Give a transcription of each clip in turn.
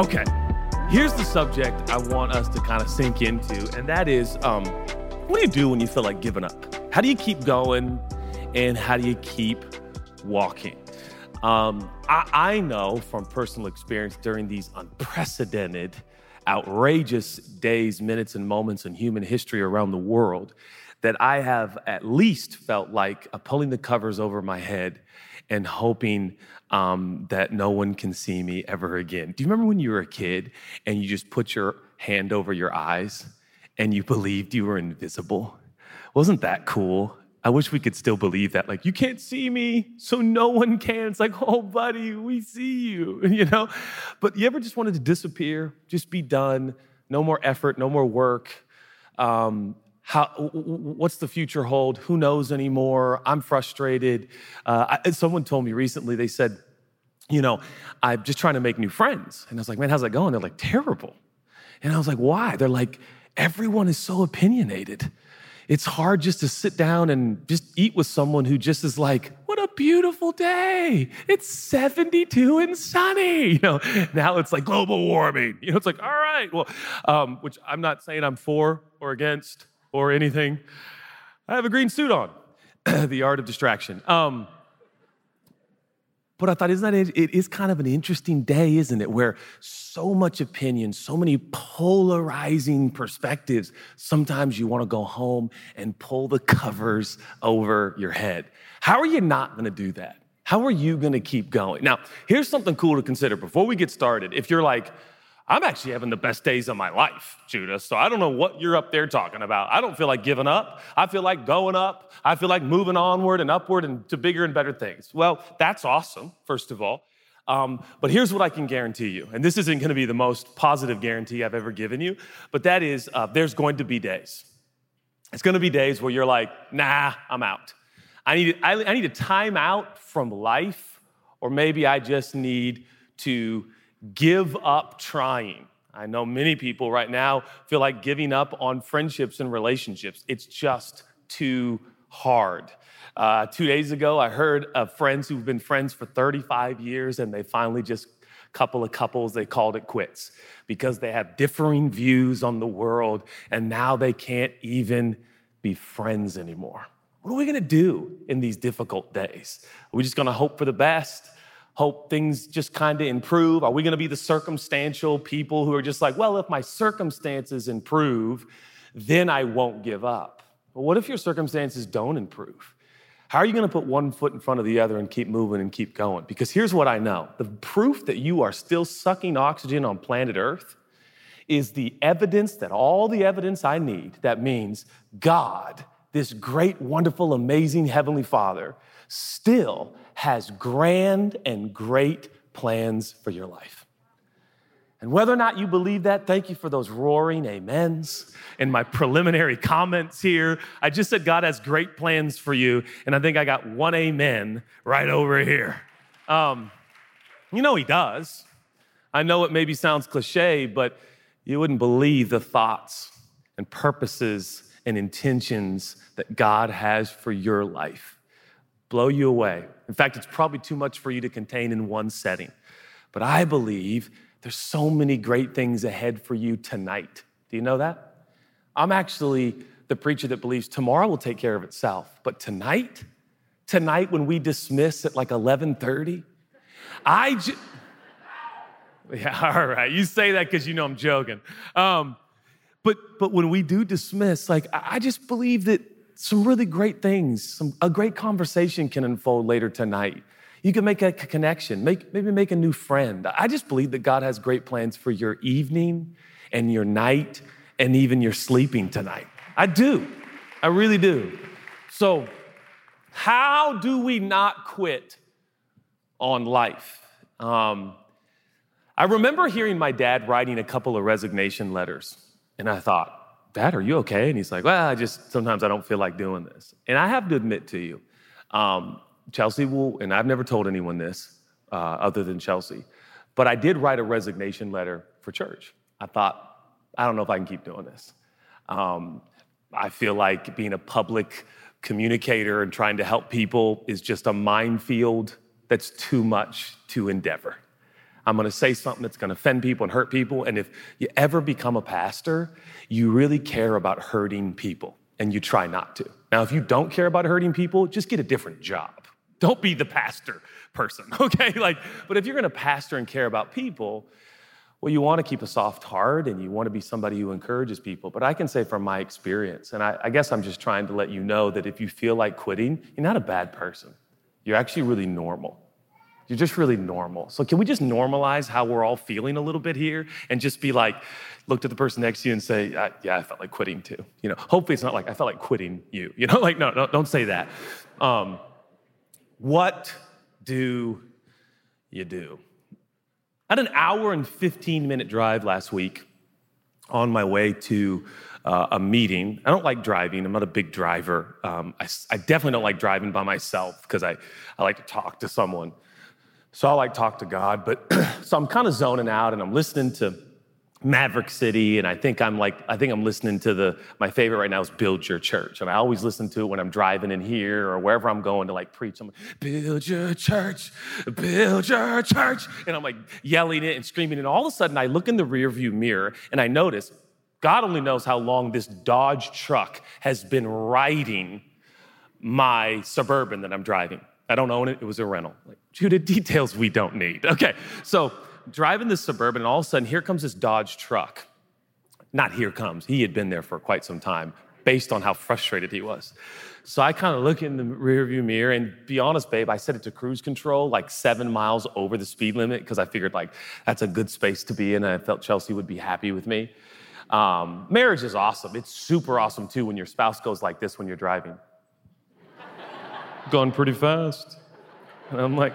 Okay, here's the subject I want us to kind of sink into, and that is um, what do you do when you feel like giving up? How do you keep going, and how do you keep walking? Um, I, I know from personal experience during these unprecedented, outrageous days, minutes, and moments in human history around the world that I have at least felt like pulling the covers over my head and hoping um, that no one can see me ever again. Do you remember when you were a kid and you just put your hand over your eyes and you believed you were invisible? Wasn't that cool? I wish we could still believe that. Like, you can't see me, so no one can. It's like, oh, buddy, we see you, you know? But you ever just wanted to disappear, just be done, no more effort, no more work? Um, how, what's the future hold? Who knows anymore? I'm frustrated. Uh, I, someone told me recently, they said, you know, I'm just trying to make new friends. And I was like, man, how's that going? They're like, terrible. And I was like, why? They're like, everyone is so opinionated. It's hard just to sit down and just eat with someone who just is like, what a beautiful day. It's 72 and sunny. You know, now it's like global warming. You know, it's like, all right, well, um, which I'm not saying I'm for or against or anything. I have a green suit on. the art of distraction. Um, but I thought, isn't that it is kind of an interesting day, isn't it? Where so much opinion, so many polarizing perspectives. Sometimes you want to go home and pull the covers over your head. How are you not going to do that? How are you going to keep going? Now, here's something cool to consider before we get started. If you're like, I'm actually having the best days of my life, Judah. So I don't know what you're up there talking about. I don't feel like giving up. I feel like going up. I feel like moving onward and upward and to bigger and better things. Well, that's awesome, first of all. Um, but here's what I can guarantee you, and this isn't going to be the most positive guarantee I've ever given you, but that is uh, there's going to be days. It's going to be days where you're like, nah, I'm out. I need, I, I need a time out from life, or maybe I just need to give up trying. I know many people right now feel like giving up on friendships and relationships. It's just too hard. Uh, two days ago, I heard of friends who've been friends for 35 years and they finally just a couple of couples they called it quits because they have differing views on the world and now they can't even be friends anymore what are we going to do in these difficult days are we just going to hope for the best hope things just kind of improve? Are we going to be the circumstantial people who are just like, well, if my circumstances improve, then I won't give up? But what if your circumstances don't improve? How are you going to put one foot in front of the other and keep moving and keep going? Because here's what I know the proof that you are still sucking oxygen on planet Earth is the evidence that all the evidence I need that means God, this great, wonderful, amazing Heavenly Father, still has grand and great plans for your life. And whether or not you believe that, thank you for those roaring amens in my preliminary comments here. I just said God has great plans for you, and I think I got one amen right over here. Um, you know, He does. I know it maybe sounds cliche, but you wouldn't believe the thoughts and purposes and intentions that God has for your life blow you away. In fact, it's probably too much for you to contain in one setting. But I believe there's so many great things ahead for you tonight. Do you know that? I'm actually the preacher that believes tomorrow will take care of itself, but tonight, tonight when we dismiss at like 11:30, I just yeah, all right. You say that because you know I'm joking. Um, but but when we do dismiss, like I just believe that some really great things, some, a great conversation can unfold later tonight. You can make a connection, make, maybe make a new friend. I just believe that God has great plans for your evening and your night and even your sleeping tonight. I do. I really do. So, how do we not quit on life? Um, I remember hearing my dad writing a couple of resignation letters, and I thought, Dad, are you okay? And he's like, Well, I just sometimes I don't feel like doing this. And I have to admit to you, um, Chelsea will, and I've never told anyone this uh, other than Chelsea, but I did write a resignation letter for church. I thought, I don't know if I can keep doing this. Um, I feel like being a public communicator and trying to help people is just a minefield that's too much to endeavor. I'm gonna say something that's gonna offend people and hurt people. And if you ever become a pastor, you really care about hurting people and you try not to. Now, if you don't care about hurting people, just get a different job. Don't be the pastor person, okay? Like, but if you're gonna pastor and care about people, well, you wanna keep a soft heart and you wanna be somebody who encourages people. But I can say from my experience, and I, I guess I'm just trying to let you know that if you feel like quitting, you're not a bad person. You're actually really normal. You're just really normal. So, can we just normalize how we're all feeling a little bit here and just be like, look to the person next to you and say, Yeah, I felt like quitting too. You know, hopefully it's not like I felt like quitting you. You know, like, no, no don't say that. Um, what do you do? I had an hour and 15 minute drive last week on my way to uh, a meeting. I don't like driving. I'm not a big driver. Um, I, I, definitely don't like driving by myself because I, I like to talk to someone. So I like talk to God, but so I'm kind of zoning out and I'm listening to Maverick City, and I think I'm like, I think I'm listening to the, my favorite right now is Build Your Church. And I always listen to it when I'm driving in here or wherever I'm going to like preach. I'm like, Build Your Church, Build Your Church. And I'm like yelling it and screaming. And all of a sudden I look in the rearview mirror and I notice God only knows how long this Dodge truck has been riding my Suburban that I'm driving. I don't own it, it was a rental. Like, Judah, details we don't need. Okay, so driving this Suburban, and all of a sudden, here comes this Dodge truck. Not here comes, he had been there for quite some time, based on how frustrated he was. So I kind of look in the rearview mirror, and be honest, babe, I set it to cruise control, like seven miles over the speed limit, because I figured like that's a good space to be in, and I felt Chelsea would be happy with me. Um, marriage is awesome. It's super awesome too when your spouse goes like this when you're driving. Gone pretty fast. And I'm like,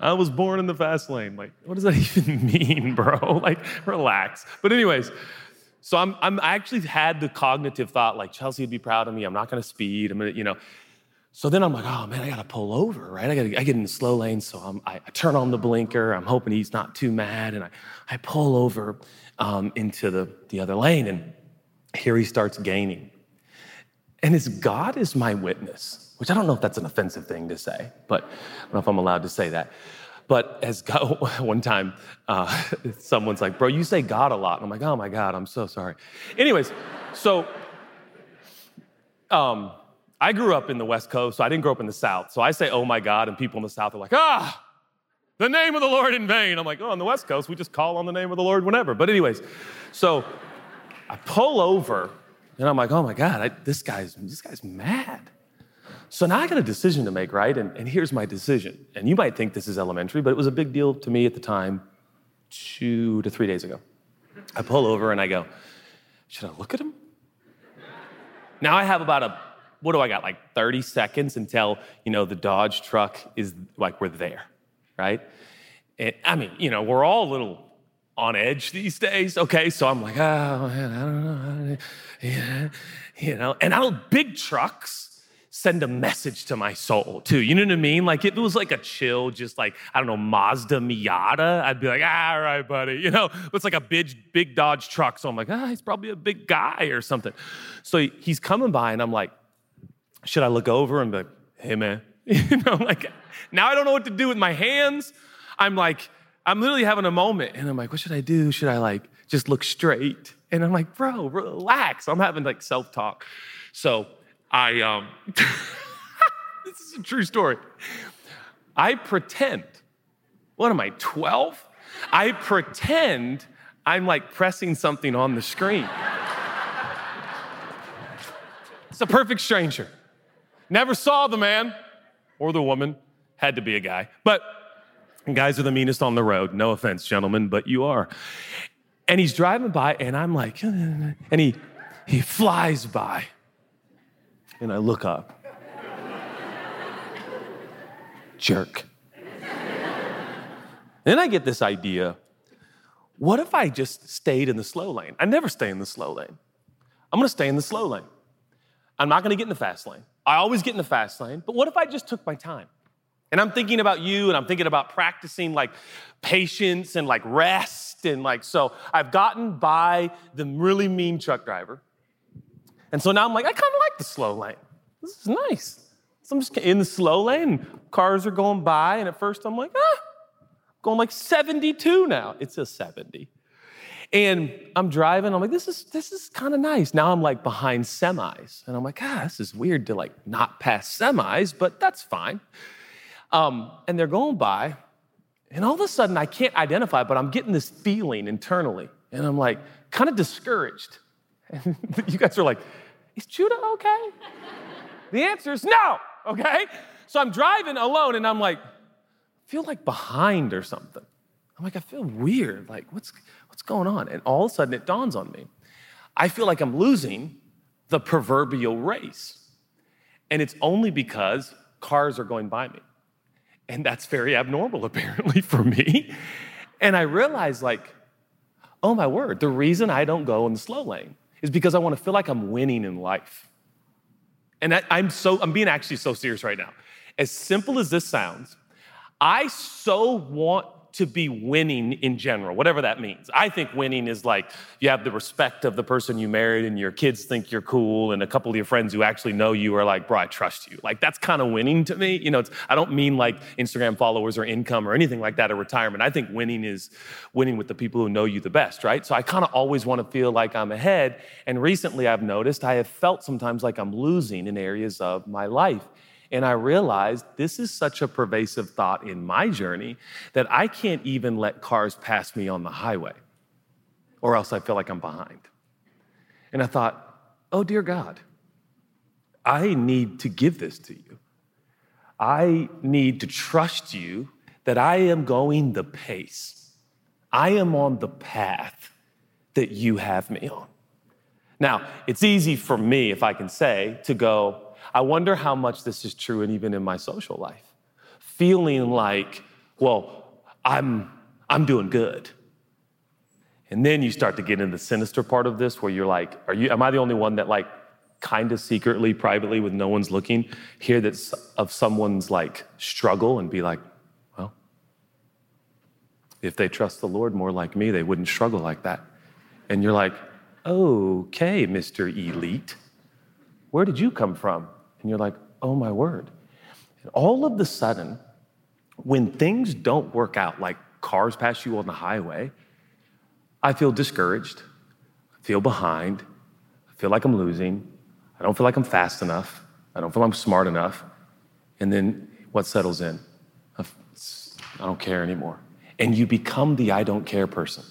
I was born in the fast lane. Like, what does that even mean, bro? Like, relax. But, anyways, so I'm, I'm I actually had the cognitive thought, like, Chelsea would be proud of me. I'm not gonna speed. I'm gonna, you know. So then I'm like, oh man, I gotta pull over, right? I gotta I get in the slow lane. So I'm, I, I turn on the blinker. I'm hoping he's not too mad. And I, I pull over um, into the, the other lane. And here he starts gaining. And his God is my witness which I don't know if that's an offensive thing to say, but I don't know if I'm allowed to say that. But as God, one time, uh, someone's like, bro, you say God a lot. And I'm like, oh my God, I'm so sorry. Anyways, so um, I grew up in the West Coast, so I didn't grow up in the South. So I say, oh my God, and people in the South are like, ah, the name of the Lord in vain. I'm like, oh, on the West Coast, we just call on the name of the Lord whenever. But, anyways, so I pull over and I'm like, oh my God, I, this, guy's, this guy's mad. So now I got a decision to make, right? And, and here's my decision. And you might think this is elementary, but it was a big deal to me at the time, two to three days ago. I pull over and I go, should I look at him? Now I have about a, what do I got, like 30 seconds until, you know, the Dodge truck is like we're there, right? And I mean, you know, we're all a little on edge these days, okay? So I'm like, oh, man, I don't know. Yeah, you know, and I know big trucks, send a message to my soul too. You know what I mean? Like if it was like a chill, just like, I don't know, Mazda Miata, I'd be like, all right, buddy. You know, it's like a big, big Dodge truck. So I'm like, ah, he's probably a big guy or something. So he's coming by and I'm like, should I look over and be like, hey man, you know, like now I don't know what to do with my hands. I'm like, I'm literally having a moment and I'm like, what should I do? Should I like just look straight? And I'm like, bro, relax. I'm having like self-talk. So I, um, this is a true story. I pretend, what am I, 12? I pretend I'm like pressing something on the screen. it's a perfect stranger. Never saw the man or the woman, had to be a guy. But guys are the meanest on the road. No offense, gentlemen, but you are. And he's driving by, and I'm like, and he, he flies by and I look up. Jerk. then I get this idea what if I just stayed in the slow lane? I never stay in the slow lane. I'm gonna stay in the slow lane. I'm not gonna get in the fast lane. I always get in the fast lane, but what if I just took my time? And I'm thinking about you and I'm thinking about practicing like patience and like rest. And like, so I've gotten by the really mean truck driver. And so now I'm like, I kind of like the slow lane. This is nice. So I'm just in the slow lane, cars are going by, and at first I'm like, ah, going like 72 now. It's a 70. And I'm driving, I'm like, this is this is kind of nice. Now I'm like behind semis. And I'm like, ah, this is weird to like not pass semis, but that's fine. Um, and they're going by, and all of a sudden I can't identify, but I'm getting this feeling internally. And I'm like, kind of discouraged. And you guys are like, is Judah okay? the answer is no, okay? So I'm driving alone and I'm like, feel like behind or something. I'm like, I feel weird. Like, what's, what's going on? And all of a sudden it dawns on me. I feel like I'm losing the proverbial race. And it's only because cars are going by me. And that's very abnormal, apparently, for me. And I realized, like, oh my word, the reason I don't go in the slow lane is because I want to feel like I'm winning in life. And I, am so, I'm being actually so serious right now. As simple as this sounds, I so want to be winning in general, whatever that means. I think winning is like you have the respect of the person you married and your kids think you're cool and a couple of your friends who actually know you are like, bro, I trust you. Like that's kind of winning to me. You know, I don't mean like Instagram followers or income or anything like that or retirement. I think winning is winning with the people who know you the best, right? So I kind of always want to feel like I'm ahead. And recently I've noticed I have felt sometimes like I'm losing in areas of my life. And I realized this is such a pervasive thought in my journey that I can't even let cars pass me on the highway, or else I feel like I'm behind. And I thought, oh, dear God, I need to give this to you. I need to trust you that I am going the pace. I am on the path that you have me on. Now, it's easy for me, if I can say, to go, I wonder how much this is true and even in my social life. Feeling like, well, I'm, I'm doing good. And then you start to get in the sinister part of this where you're like, are you, am I the only one that like kind of secretly, privately, with no one's looking, hear that of someone's like struggle and be like, well, if they trust the Lord more like me, they wouldn't struggle like that. And you're like, okay, Mr. Elite, where did you come from? And you're like, oh my word. And all of the sudden, when things don't work out, like cars pass you on the highway, I feel discouraged, I feel behind, I feel like I'm losing, I don't feel like I'm fast enough, I don't feel I'm smart enough. And then what settles in? I don't care anymore. And you become the I don't care person.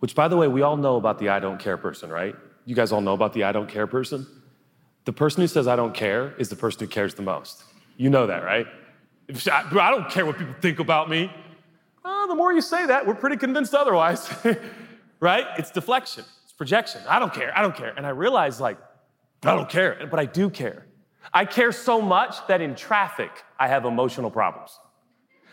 Which, by the way, we all know about the I don't care person, right? You guys all know about the I don't care person? The person who says, I don't care, is the person who cares the most. You know that, right? I, I don't care what people think about me. Oh, the more you say that, we're pretty convinced otherwise, right? It's deflection, it's projection. I don't care, I don't care. And I realize, like, I don't care, but I do care. I care so much that in traffic, I have emotional problems.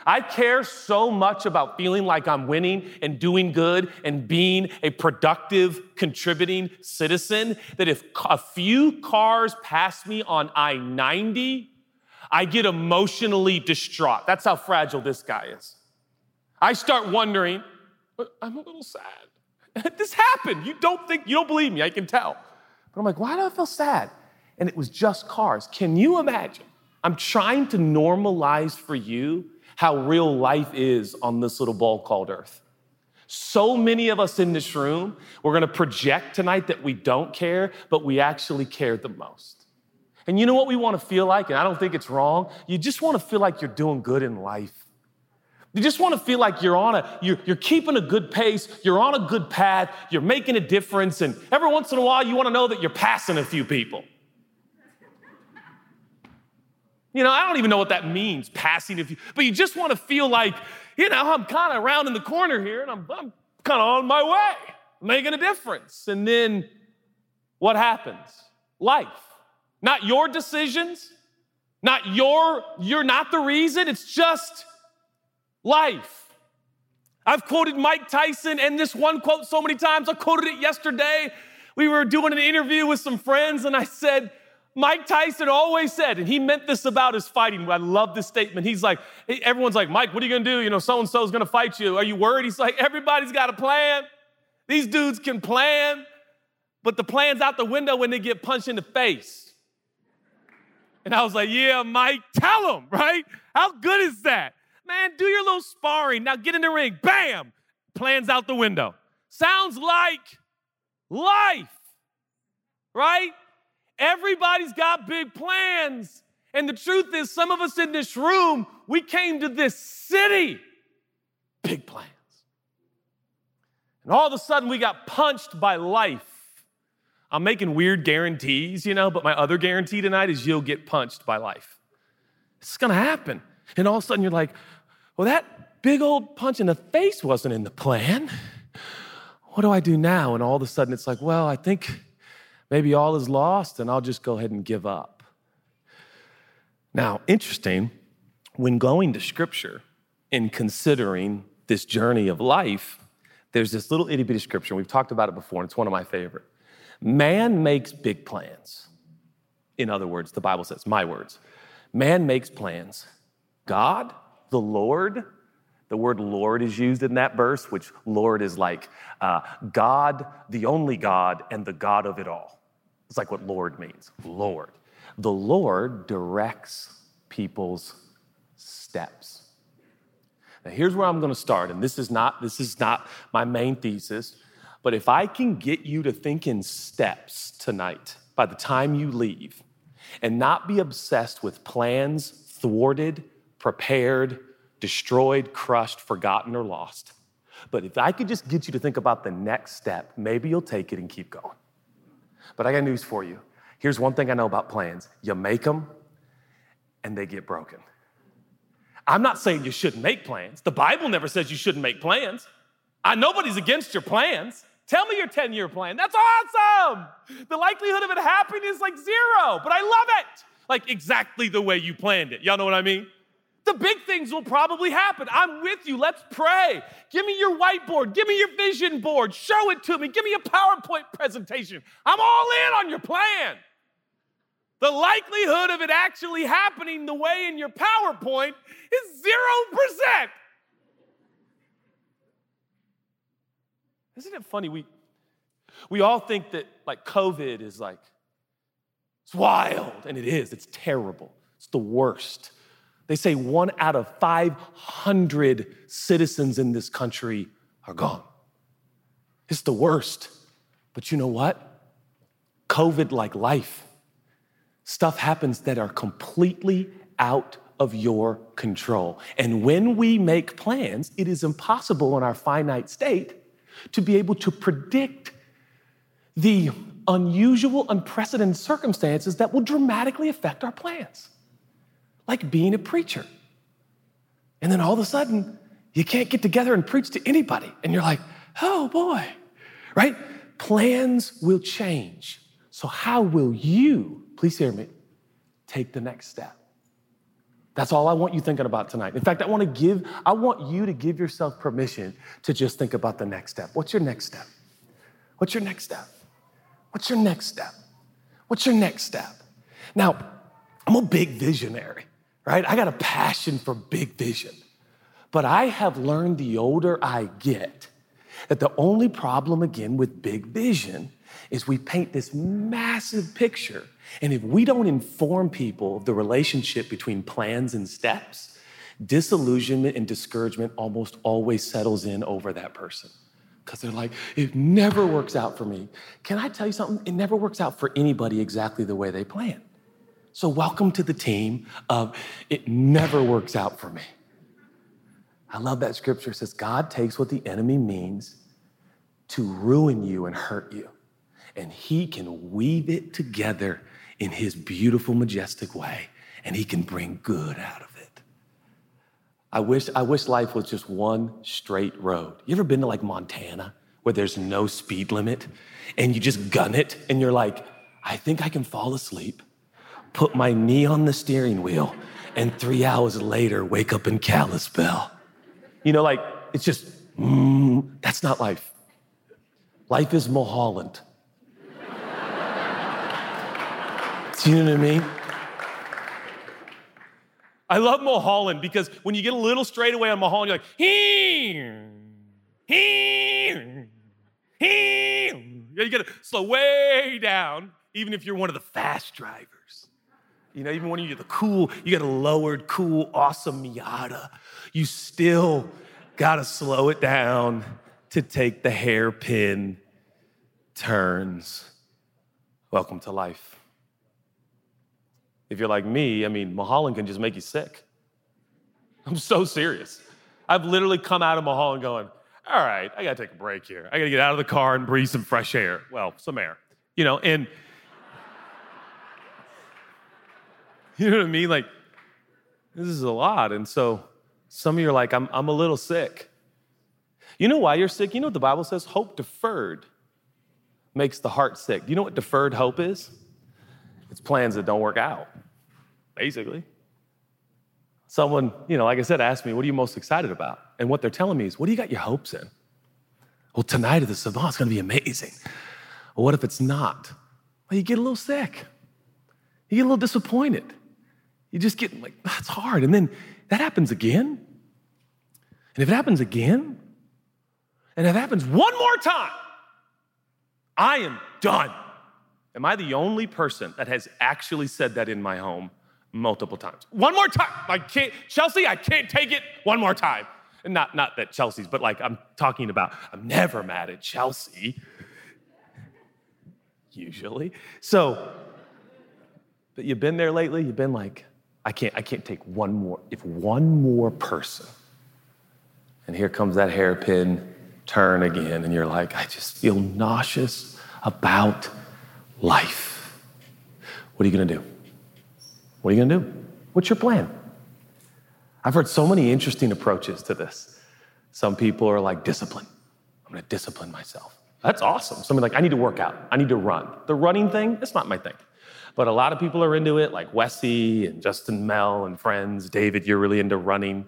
I care so much about feeling like I'm winning and doing good and being a productive, contributing citizen that if a few cars pass me on I 90, I get emotionally distraught. That's how fragile this guy is. I start wondering, I'm a little sad. this happened. You don't think, you don't believe me, I can tell. But I'm like, why do I feel sad? And it was just cars. Can you imagine? I'm trying to normalize for you how real life is on this little ball called earth. So many of us in this room, we're gonna project tonight that we don't care, but we actually care the most. And you know what we wanna feel like? And I don't think it's wrong. You just wanna feel like you're doing good in life. You just want to feel like you're on a, you're, you're keeping a good pace, you're on a good path, you're making a difference, and every once in a while you want to know that you're passing a few people. You know, I don't even know what that means, passing if you, but you just want to feel like, you know, I'm kind of around in the corner here and I'm, I'm kind of on my way, making a difference. And then what happens? Life. Not your decisions, not your, you're not the reason, it's just life. I've quoted Mike Tyson and this one quote so many times. I quoted it yesterday. We were doing an interview with some friends, and I said, Mike Tyson always said, and he meant this about his fighting. I love this statement. He's like, everyone's like, Mike, what are you gonna do? You know, so and so is gonna fight you. Are you worried? He's like, everybody's got a plan. These dudes can plan, but the plan's out the window when they get punched in the face. And I was like, yeah, Mike, tell them, right? How good is that? Man, do your little sparring. Now get in the ring. Bam! Plans out the window. Sounds like life, right? Everybody's got big plans. And the truth is, some of us in this room, we came to this city, big plans. And all of a sudden, we got punched by life. I'm making weird guarantees, you know, but my other guarantee tonight is you'll get punched by life. It's gonna happen. And all of a sudden, you're like, well, that big old punch in the face wasn't in the plan. What do I do now? And all of a sudden, it's like, well, I think maybe all is lost and I'll just go ahead and give up. Now, interesting, when going to scripture and considering this journey of life, there's this little itty bitty scripture. We've talked about it before, and it's one of my favorite. Man makes big plans. In other words, the Bible says, my words, man makes plans. God, the Lord, the word Lord is used in that verse, which Lord is like uh, God, the only God, and the God of it all. It's like what Lord means Lord. The Lord directs people's steps. Now here's where I'm going to start and this is not this is not my main thesis, but if I can get you to think in steps tonight by the time you leave and not be obsessed with plans thwarted, prepared, destroyed, crushed, forgotten or lost. But if I could just get you to think about the next step, maybe you'll take it and keep going. But I got news for you. Here's one thing I know about plans you make them and they get broken. I'm not saying you shouldn't make plans. The Bible never says you shouldn't make plans. I, nobody's against your plans. Tell me your 10 year plan. That's awesome. The likelihood of it happening is like zero, but I love it. Like exactly the way you planned it. Y'all know what I mean? The big things will probably happen. I'm with you. Let's pray. Give me your whiteboard. Give me your vision board. Show it to me. Give me a PowerPoint presentation. I'm all in on your plan. The likelihood of it actually happening the way in your PowerPoint is 0%. Isn't it funny? We, we all think that like COVID is like, it's wild, and it is. It's terrible. It's the worst. They say one out of 500 citizens in this country are gone. It's the worst. But you know what? COVID, like life, stuff happens that are completely out of your control. And when we make plans, it is impossible in our finite state to be able to predict the unusual, unprecedented circumstances that will dramatically affect our plans like being a preacher. And then all of a sudden, you can't get together and preach to anybody. And you're like, oh boy, right? Plans will change. So, how will you, please hear me, take the next step? That's all I want you thinking about tonight. In fact, I want to give, I want you to give yourself permission to just think about the next step. What's your next step? What's your next step? What's your next step? What's your next step? Now, I'm a big visionary right? I got a passion for big vision. But I have learned the older I get that the only problem again with big vision is we paint this massive picture. And if we don't inform people of the relationship between plans and steps, disillusionment and discouragement almost always settles in over that person. Because they're like, it never works out for me. Can I tell you something? It never works out for anybody exactly the way they plan. So, welcome to the team of it never works out for me. I love that scripture it says God takes what the enemy means to ruin you and hurt you, and he can weave it together in his beautiful, majestic way, and he can bring good out of it. I wish, I wish life was just one straight road. You ever been to like Montana where there's no speed limit and you just gun it and you're like, I think I can fall asleep put my knee on the steering wheel, and three hours later, wake up in Kalispell. You know, like, it's just, mm, that's not life. Life is Mulholland. Do you know what I mean? I love Mulholland because when you get a little straightaway on Mulholland, you're like, here, here, here. You gotta slow way down, even if you're one of the fast drivers. You know, even when you're the cool, you got a lowered, cool, awesome Miata, you still gotta slow it down to take the hairpin turns. Welcome to life. If you're like me, I mean, Mulholland can just make you sick. I'm so serious. I've literally come out of Mulholland going, all right, I gotta take a break here. I gotta get out of the car and breathe some fresh air. Well, some air, you know, and you know what I mean? Like, this is a lot. And so some of you are like, I'm, I'm a little sick. You know why you're sick? You know what the Bible says? Hope deferred makes the heart sick. Do you know what deferred hope is? It's plans that don't work out, basically. Someone, you know, like I said, asked me, What are you most excited about? And what they're telling me is, What do you got your hopes in? Well, tonight at the Savant, it's gonna be amazing. Well, what if it's not? Well, you get a little sick. You get a little disappointed. You just get like, ah, that's hard. And then that happens again. And if it happens again, and if it happens one more time, I am done. Am I the only person that has actually said that in my home multiple times? One more time. I can't, Chelsea, I can't take it one more time. And not, not that Chelsea's, but like I'm talking about, I'm never mad at Chelsea, usually. So, but you've been there lately? You've been like, I can't, I can't take one more, if one more person, and here comes that hairpin turn again, and you're like, I just feel nauseous about life. What are you gonna do? What are you gonna do? What's your plan? I've heard so many interesting approaches to this. Some people are like, discipline. I'm gonna discipline myself. That's awesome. Somebody like, I need to work out. I need to run. The running thing, it's not my thing. But a lot of people are into it, like Wesley and Justin Mel and friends. David, you're really into running.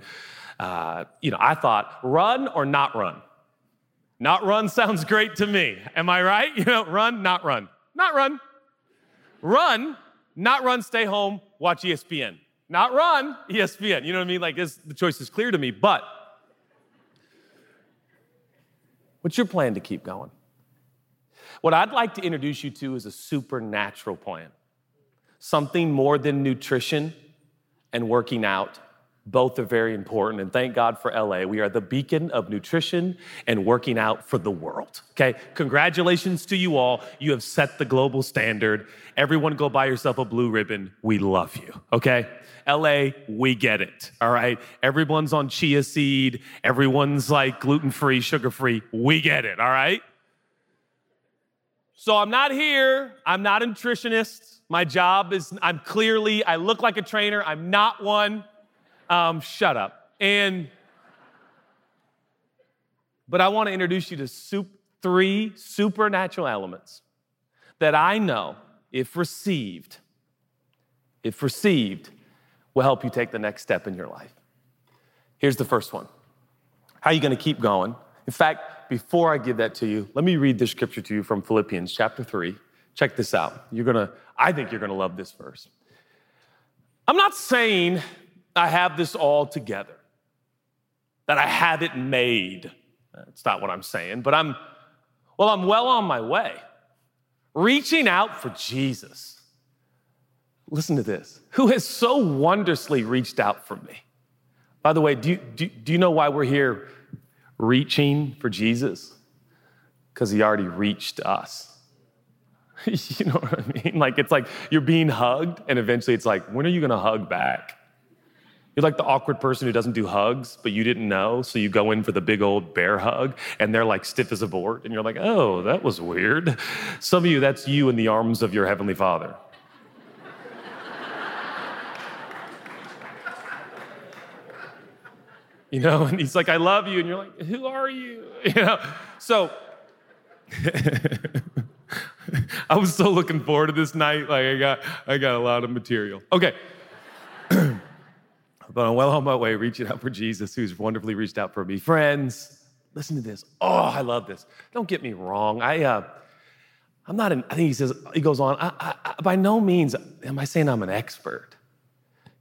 Uh, you know, I thought, run or not run? Not run sounds great to me. Am I right? You know, run, not run. Not run. Run, not run, stay home, watch ESPN. Not run, ESPN. You know what I mean? Like, this, the choice is clear to me, but what's your plan to keep going? What I'd like to introduce you to is a supernatural plan, something more than nutrition and working out both are very important. And thank God for LA. We are the beacon of nutrition and working out for the world. Okay. Congratulations to you all. You have set the global standard. Everyone go buy yourself a blue ribbon. We love you. Okay. LA, we get it. All right. Everyone's on chia seed. Everyone's like gluten free, sugar free. We get it. All right. So I'm not here. I'm not a nutritionist. My job is, I'm clearly, I look like a trainer. I'm not one. Um, shut up. And, but I want to introduce you to soup, three supernatural elements that I know, if received, if received, will help you take the next step in your life. Here's the first one. How are you going to keep going? In fact, before I give that to you, let me read this scripture to you from Philippians chapter 3. Check this out. You're going to I think you're going to love this verse. I'm not saying I have this all together, that I have it made. That's not what I'm saying, but I'm, well, I'm well on my way. Reaching out for Jesus. Listen to this. Who has so wondrously reached out for me? By the way, do you, do, do you know why we're here reaching for Jesus? Because he already reached us. you know what I mean? Like, it's like you're being hugged, and eventually it's like, when are you gonna hug back? You're like the awkward person who doesn't do hugs, but you didn't know. So you go in for the big old bear hug and they're like stiff as a board. And you're like, oh, that was weird. Some of you, that's you in the arms of your Heavenly Father. You know, and he's like, I love you. And you're like, who are you? You know, so I was so looking forward to this night. Like I got, I got a lot of material. Okay. But I'm well on my way reaching out for Jesus, who's wonderfully reached out for me. Friends, listen to this. Oh, I love this. Don't get me wrong. I, uh, I'm not an, I think he says, he goes on, I, I, by no means am I saying I'm an expert.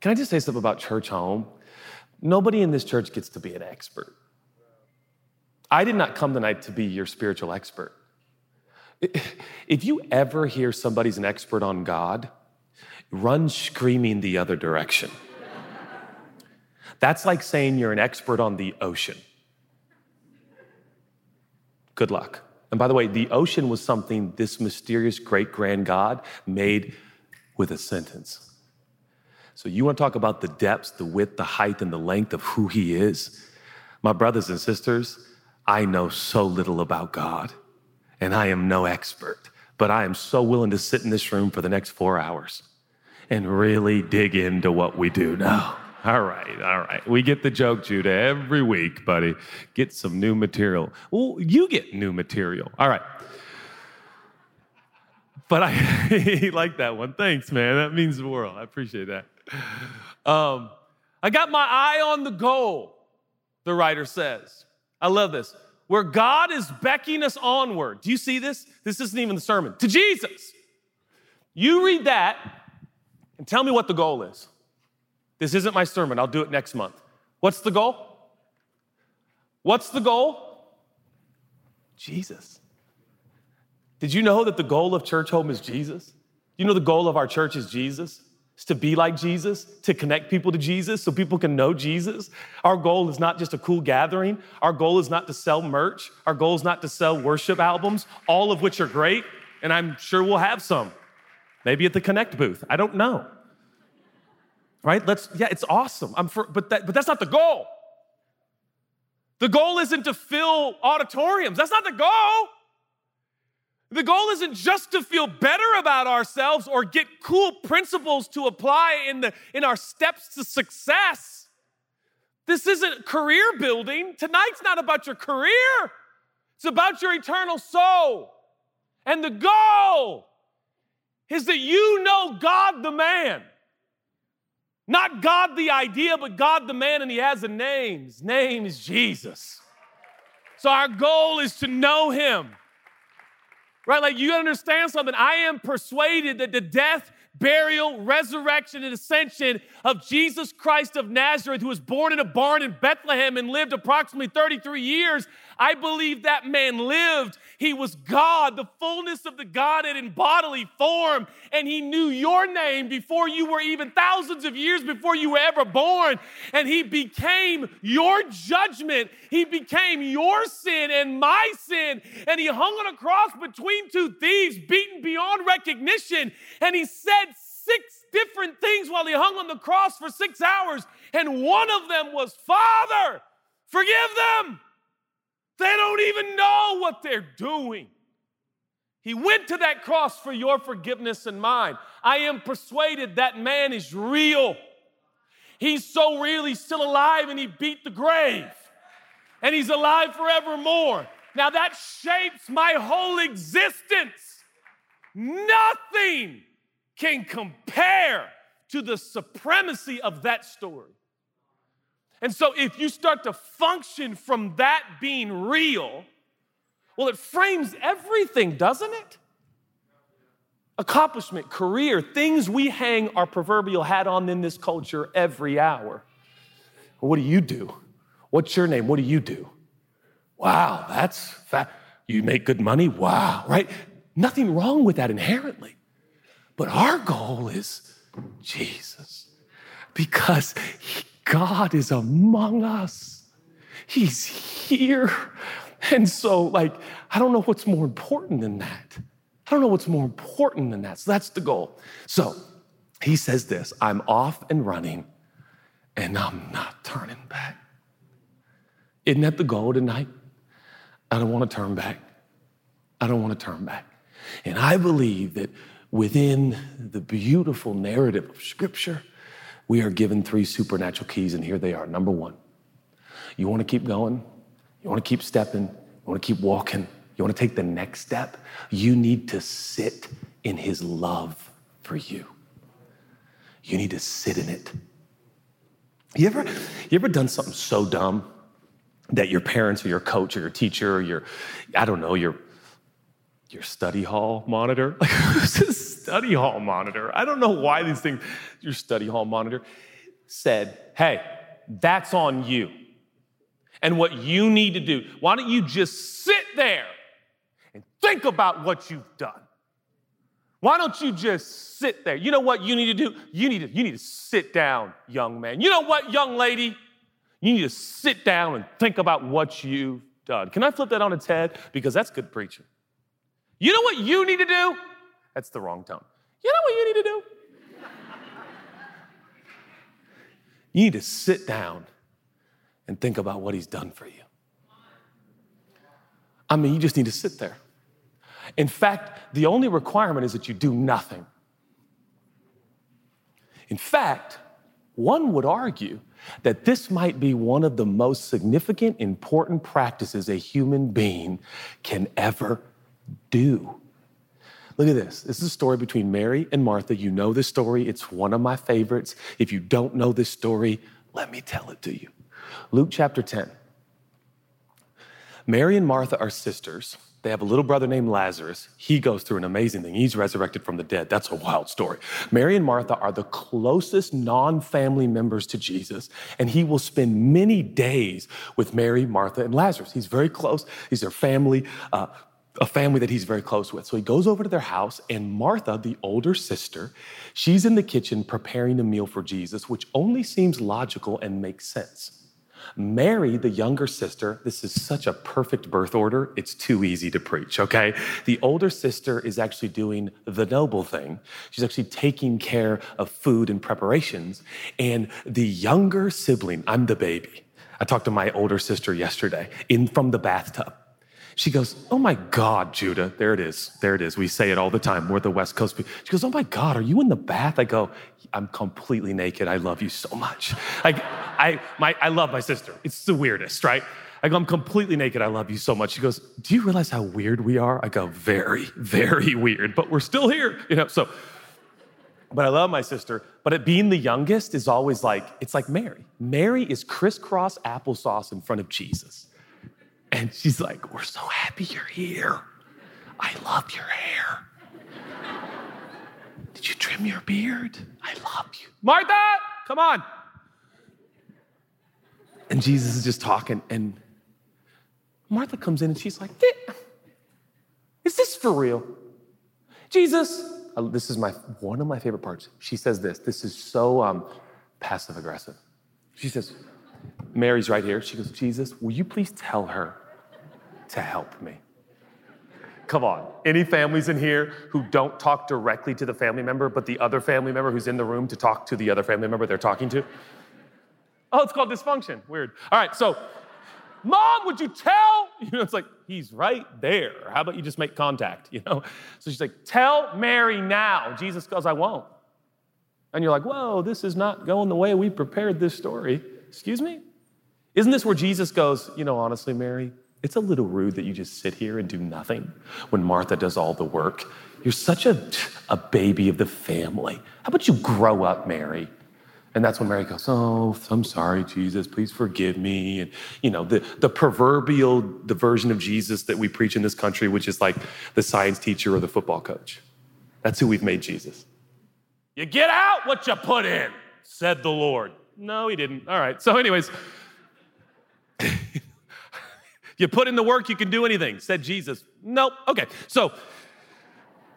Can I just say something about church home? Nobody in this church gets to be an expert. I did not come tonight to be your spiritual expert. If you ever hear somebody's an expert on God, run screaming the other direction. That's like saying you're an expert on the ocean. Good luck. And by the way, the ocean was something this mysterious great grand God made with a sentence. So, you want to talk about the depths, the width, the height, and the length of who He is? My brothers and sisters, I know so little about God, and I am no expert, but I am so willing to sit in this room for the next four hours and really dig into what we do know. All right, all right. We get the joke, Judah, every week, buddy. Get some new material. Well, you get new material. All right. But I like that one. Thanks, man. That means the world. I appreciate that. Um, I got my eye on the goal, the writer says. I love this. Where God is beckoning us onward. Do you see this? This isn't even the sermon. To Jesus. You read that and tell me what the goal is. This isn't my sermon. I'll do it next month. What's the goal? What's the goal? Jesus. Did you know that the goal of Church Home is Jesus? You know the goal of our church is Jesus? To be like Jesus, to connect people to Jesus so people can know Jesus. Our goal is not just a cool gathering. Our goal is not to sell merch. Our goal is not to sell worship albums, all of which are great, and I'm sure we'll have some. Maybe at the Connect booth. I don't know right? Let's, yeah, it's awesome. I'm for, but, that, but that's not the goal. The goal isn't to fill auditoriums. That's not the goal. The goal isn't just to feel better about ourselves or get cool principles to apply in, the, in our steps to success. This isn't career building. Tonight's not about your career, it's about your eternal soul. And the goal is that you know God the man. Not God the idea, but God the man, and he has a name. His name is Jesus. So our goal is to know him. Right? Like you understand something. I am persuaded that the death, burial, resurrection, and ascension of Jesus Christ of Nazareth, who was born in a barn in Bethlehem and lived approximately 33 years, I believe that man lived. He was God, the fullness of the Godhead in bodily form, and he knew your name before you were even thousands of years before you were ever born. And he became your judgment. He became your sin and my sin. And he hung on a cross between two thieves, beaten beyond recognition. And he said six different things while he hung on the cross for six hours. And one of them was, Father, forgive them they don't even know what they're doing. He went to that cross for your forgiveness and mine. I am persuaded that man is real. He's so real, he's still alive and he beat the grave. And he's alive forevermore. Now that shapes my whole existence. Nothing can compare to the supremacy of that story. And so, if you start to function from that being real, well, it frames everything, doesn't it? Accomplishment, career, things we hang our proverbial hat on in this culture every hour. what do you do? What's your name? What do you do? Wow, that's fat. You make good money? Wow, right? Nothing wrong with that inherently. But our goal is Jesus because he God is among us. He's here. And so, like, I don't know what's more important than that. I don't know what's more important than that. So that's the goal. So he says this I'm off and running, and I'm not turning back. Isn't that the goal tonight? I don't want to turn back. I don't want to turn back. And I believe that within the beautiful narrative of Scripture, we are given three supernatural keys, and here they are. Number one, you want to keep going, you want to keep stepping, you want to keep walking, you want to take the next step, you need to sit in His love for you. You need to sit in it. You ever, you ever done something so dumb that your parents or your coach or your teacher or your, I don't know, your your study hall monitor. Study hall monitor? I don't know why these things, your study hall monitor said, hey, that's on you. And what you need to do, why don't you just sit there and think about what you've done? Why don't you just sit there? You know what you need to do? You need to, you need to sit down, young man. You know what, young lady? You need to sit down and think about what you've done. Can I flip that on its head? Because that's good preaching. You know what you need to do? That's the wrong tone. You know what you need to do? You need to sit down and think about what he's done for you. I mean, you just need to sit there. In fact, the only requirement is that you do nothing. In fact, one would argue that this might be one of the most significant, important practices a human being can ever do. Look at this. This is a story between Mary and Martha. You know this story, it's one of my favorites. If you don't know this story, let me tell it to you. Luke chapter 10. Mary and Martha are sisters. They have a little brother named Lazarus. He goes through an amazing thing. He's resurrected from the dead. That's a wild story. Mary and Martha are the closest non family members to Jesus, and he will spend many days with Mary, Martha, and Lazarus. He's very close. He's their family. Uh, a family that he's very close with. So he goes over to their house, and Martha, the older sister, she's in the kitchen preparing a meal for Jesus, which only seems logical and makes sense. Mary, the younger sister, this is such a perfect birth order, it's too easy to preach, okay? The older sister is actually doing the noble thing. She's actually taking care of food and preparations. And the younger sibling, I'm the baby. I talked to my older sister yesterday in from the bathtub. She goes, Oh my God, Judah. There it is. There it is. We say it all the time. We're the West Coast people. She goes, Oh my God, are you in the bath? I go, I'm completely naked. I love you so much. Like, I, my, I love my sister. It's the weirdest, right? I go, I'm completely naked. I love you so much. She goes, Do you realize how weird we are? I go, Very, very weird, but we're still here. You know, so, but I love my sister. But it being the youngest is always like, it's like Mary. Mary is crisscross applesauce in front of Jesus. And she's like, We're so happy you're here. I love your hair. Did you trim your beard? I love you. Martha, come on. And Jesus is just talking, and Martha comes in and she's like, Is this for real? Jesus, this is my one of my favorite parts. She says this. This is so um, passive aggressive. She says, Mary's right here. She goes, Jesus, will you please tell her to help me. Come on. Any families in here who don't talk directly to the family member, but the other family member who's in the room to talk to the other family member they're talking to? Oh, it's called dysfunction. Weird. All right, so, mom, would you tell? You know, it's like, he's right there. How about you just make contact, you know? So she's like, tell Mary now. Jesus goes, I won't. And you're like, whoa, this is not going the way we prepared this story. Excuse me? Isn't this where Jesus goes, you know, honestly, Mary, it's a little rude that you just sit here and do nothing when Martha does all the work. You're such a, a baby of the family. How about you grow up, Mary? And that's when Mary goes, Oh, I'm sorry, Jesus, please forgive me. And, you know, the, the proverbial, the version of Jesus that we preach in this country, which is like the science teacher or the football coach. That's who we've made Jesus. You get out what you put in, said the Lord. No, he didn't. All right. So, anyways, You put in the work, you can do anything, said Jesus. Nope. Okay. So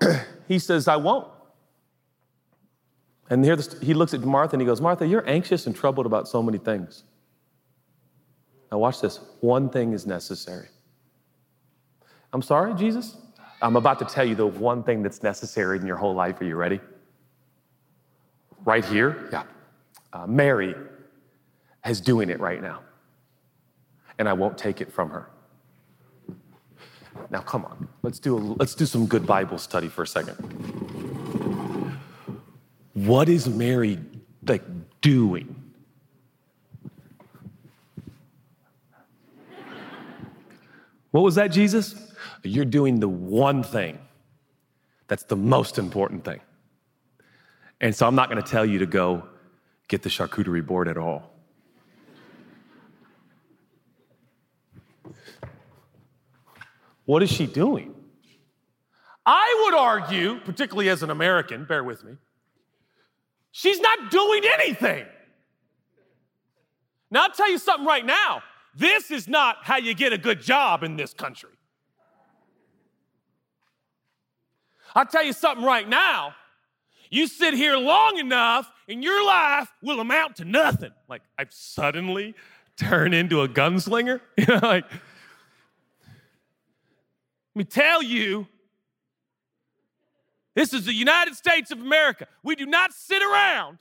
he says, I won't. And here he looks at Martha and he goes, Martha, you're anxious and troubled about so many things. Now, watch this. One thing is necessary. I'm sorry, Jesus? I'm about to tell you the one thing that's necessary in your whole life. Are you ready? Right here? Yeah. Uh, Mary is doing it right now, and I won't take it from her. Now, come on, let's do, a, let's do some good Bible study for a second. What is Mary like doing? What was that, Jesus? You're doing the one thing that's the most important thing. And so I'm not going to tell you to go get the charcuterie board at all. What is she doing? I would argue, particularly as an American, bear with me, she's not doing anything. Now, I'll tell you something right now. This is not how you get a good job in this country. I'll tell you something right now. You sit here long enough and your life will amount to nothing. Like, I've suddenly turned into a gunslinger. You know, like, let me tell you, this is the United States of America. We do not sit around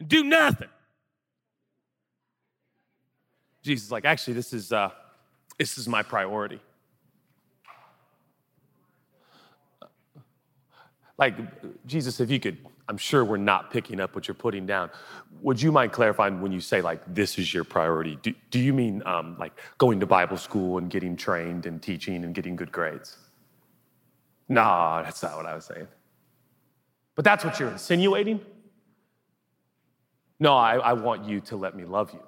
and do nothing. Jesus like, actually, this is, uh, this is my priority. Like, Jesus, if you could, I'm sure we're not picking up what you're putting down. Would you mind clarifying when you say, like, this is your priority? Do, do you mean, um, like, going to Bible school and getting trained and teaching and getting good grades? No, that's not what I was saying. But that's what you're insinuating? No, I, I want you to let me love you.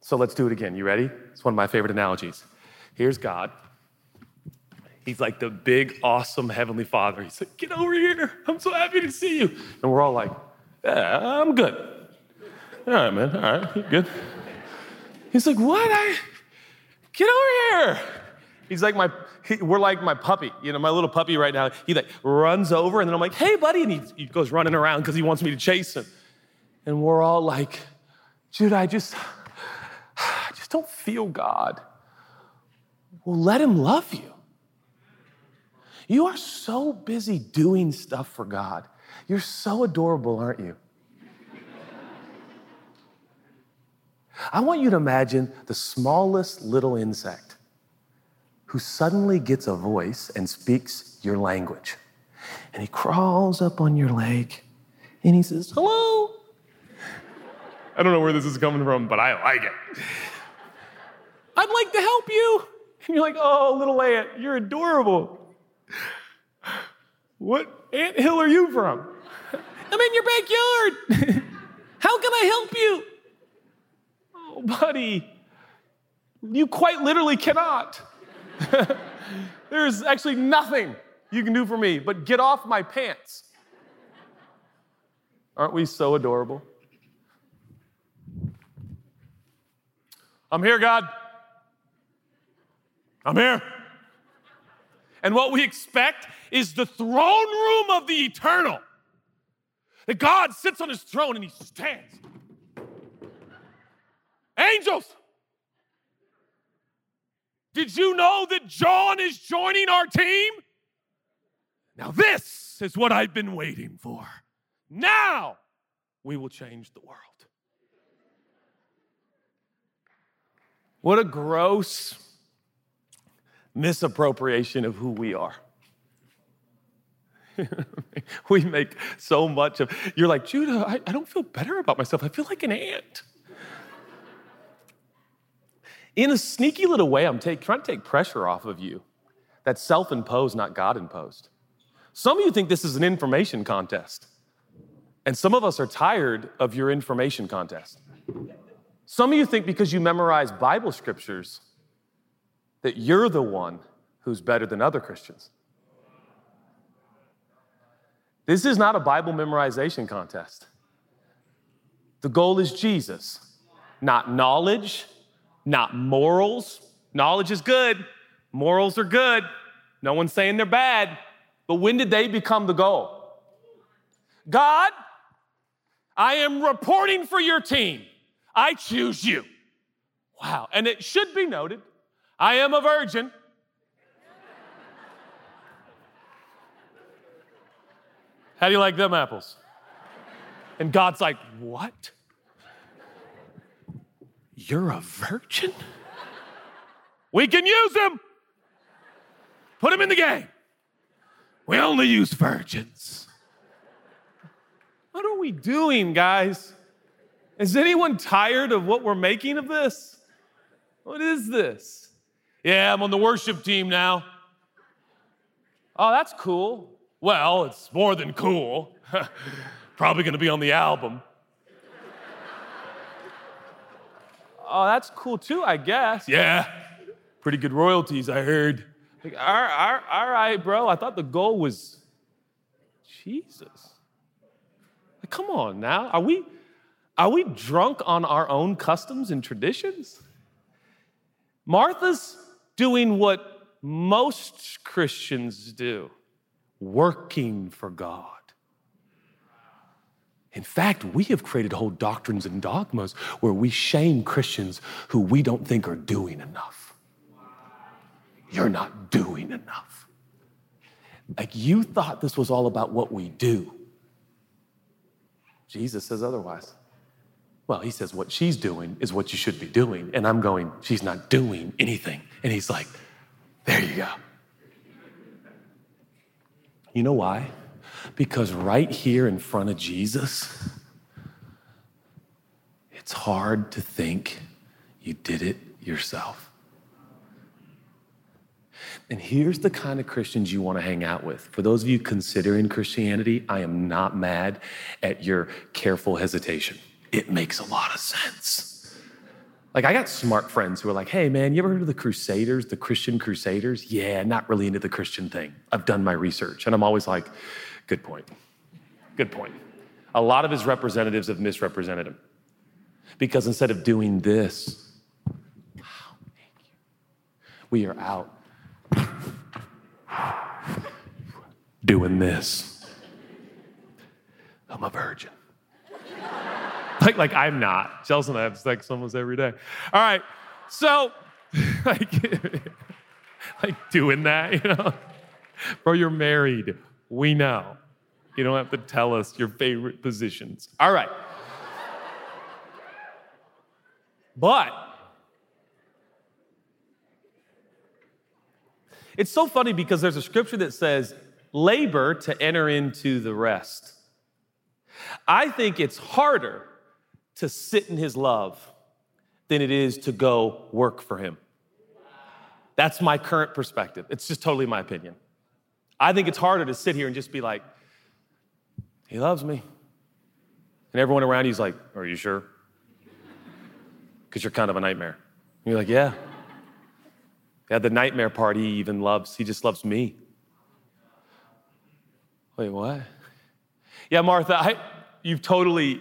So let's do it again. You ready? It's one of my favorite analogies. Here's God. He's like the big, awesome Heavenly Father. He's like, Get over here. I'm so happy to see you. And we're all like, Yeah, I'm good. All right, man. All right, good. He's like, What? I get over here. He's like my, he, we're like my puppy, you know, my little puppy right now. He like runs over, and then I'm like, Hey, buddy, and he, he goes running around because he wants me to chase him. And we're all like, dude, I just, I just don't feel God. Well, let him love you. You are so busy doing stuff for God. You're so adorable, aren't you? I want you to imagine the smallest little insect who suddenly gets a voice and speaks your language. And he crawls up on your leg and he says, Hello. I don't know where this is coming from, but I like it. I'd like to help you. And you're like, Oh, little ant, you're adorable. What ant hill are you from? I'm in your backyard. How can I help you? Oh, buddy, you quite literally cannot. There's actually nothing you can do for me but get off my pants. Aren't we so adorable? I'm here, God. I'm here. And what we expect is the throne room of the eternal. That God sits on his throne and he stands. Angels, did you know that John is joining our team? Now, this is what I've been waiting for. Now we will change the world. What a gross misappropriation of who we are. we make so much of you're like judah I, I, don't feel better about myself. I feel like an ant. In a sneaky little way i'm take, trying to take pressure off of you that's self-imposed not god-imposed. Some of you think this is an information contest and some of us are tired of your information contest. Some of you think because you memorize bible scriptures that you're the one who's better than other Christians. This is not a Bible memorization contest. The goal is Jesus, not knowledge, not morals. Knowledge is good, morals are good. No one's saying they're bad. But when did they become the goal? God, I am reporting for your team. I choose you. Wow. And it should be noted I am a virgin. How do you like them apples? And God's like, What? You're a virgin? We can use him. Put him in the game. We only use virgins. What are we doing, guys? Is anyone tired of what we're making of this? What is this? Yeah, I'm on the worship team now. Oh, that's cool. Well, it's more than cool. Probably gonna be on the album. oh, that's cool too, I guess. Yeah, pretty good royalties, I heard. Like, all, right, all right, bro. I thought the goal was Jesus. Like, come on now. Are we, are we drunk on our own customs and traditions? Martha's doing what most Christians do working for God. In fact, we have created whole doctrines and dogmas where we shame Christians who we don't think are doing enough. You're not doing enough. Like you thought this was all about what we do. Jesus says otherwise. Well, he says what she's doing is what you should be doing. And I'm going, she's not doing anything. And he's like, there you go. You know why? Because right here in front of Jesus, it's hard to think you did it yourself. And here's the kind of Christians you want to hang out with. For those of you considering Christianity, I am not mad at your careful hesitation. It makes a lot of sense. Like, I got smart friends who are like, hey, man, you ever heard of the Crusaders, the Christian Crusaders? Yeah, not really into the Christian thing. I've done my research. And I'm always like, good point. Good point. A lot of his representatives have misrepresented him. Because instead of doing this, we are out doing this. I'm a virgin. like, like I'm not. Chelsea and I have sex almost every day. All right, so like, like doing that, you know, bro, you're married. We know. You don't have to tell us your favorite positions. All right. But it's so funny because there's a scripture that says, labor to enter into the rest. I think it's harder to sit in his love than it is to go work for him. That's my current perspective. It's just totally my opinion. I think it's harder to sit here and just be like, he loves me. And everyone around you's like, Are you sure? Because you're kind of a nightmare. And you're like, Yeah. Yeah, the nightmare part he even loves. He just loves me. Wait, what? Yeah, Martha, I, you've totally,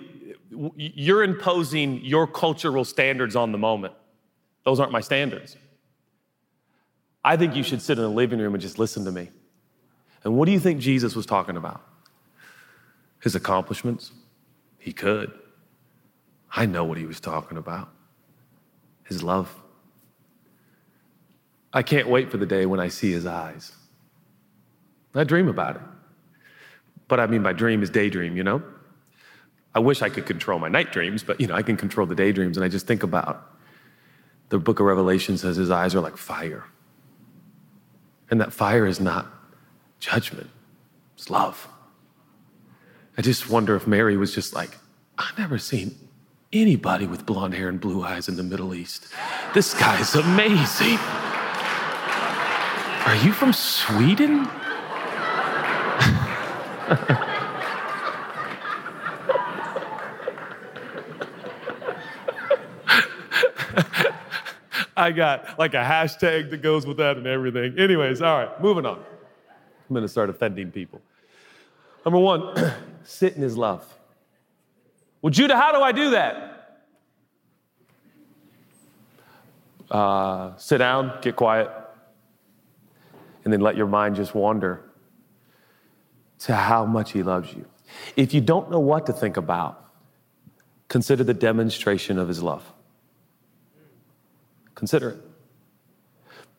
you're imposing your cultural standards on the moment. Those aren't my standards. I think you should sit in the living room and just listen to me. And what do you think Jesus was talking about? His accomplishments? He could. I know what he was talking about his love. I can't wait for the day when I see his eyes. I dream about it. But I mean, by dream is daydream, you know? I wish I could control my night dreams, but you know, I can control the daydreams. And I just think about the book of Revelation says his eyes are like fire. And that fire is not judgment, it's love. I just wonder if Mary was just like, I've never seen anybody with blonde hair and blue eyes in the Middle East. This guy's amazing. Are you from Sweden? I got like a hashtag that goes with that and everything. Anyways, all right, moving on. I'm gonna start offending people. Number one, sit in his love. Well, Judah, how do I do that? Uh, sit down, get quiet, and then let your mind just wander to how much he loves you. If you don't know what to think about, consider the demonstration of his love. Consider it.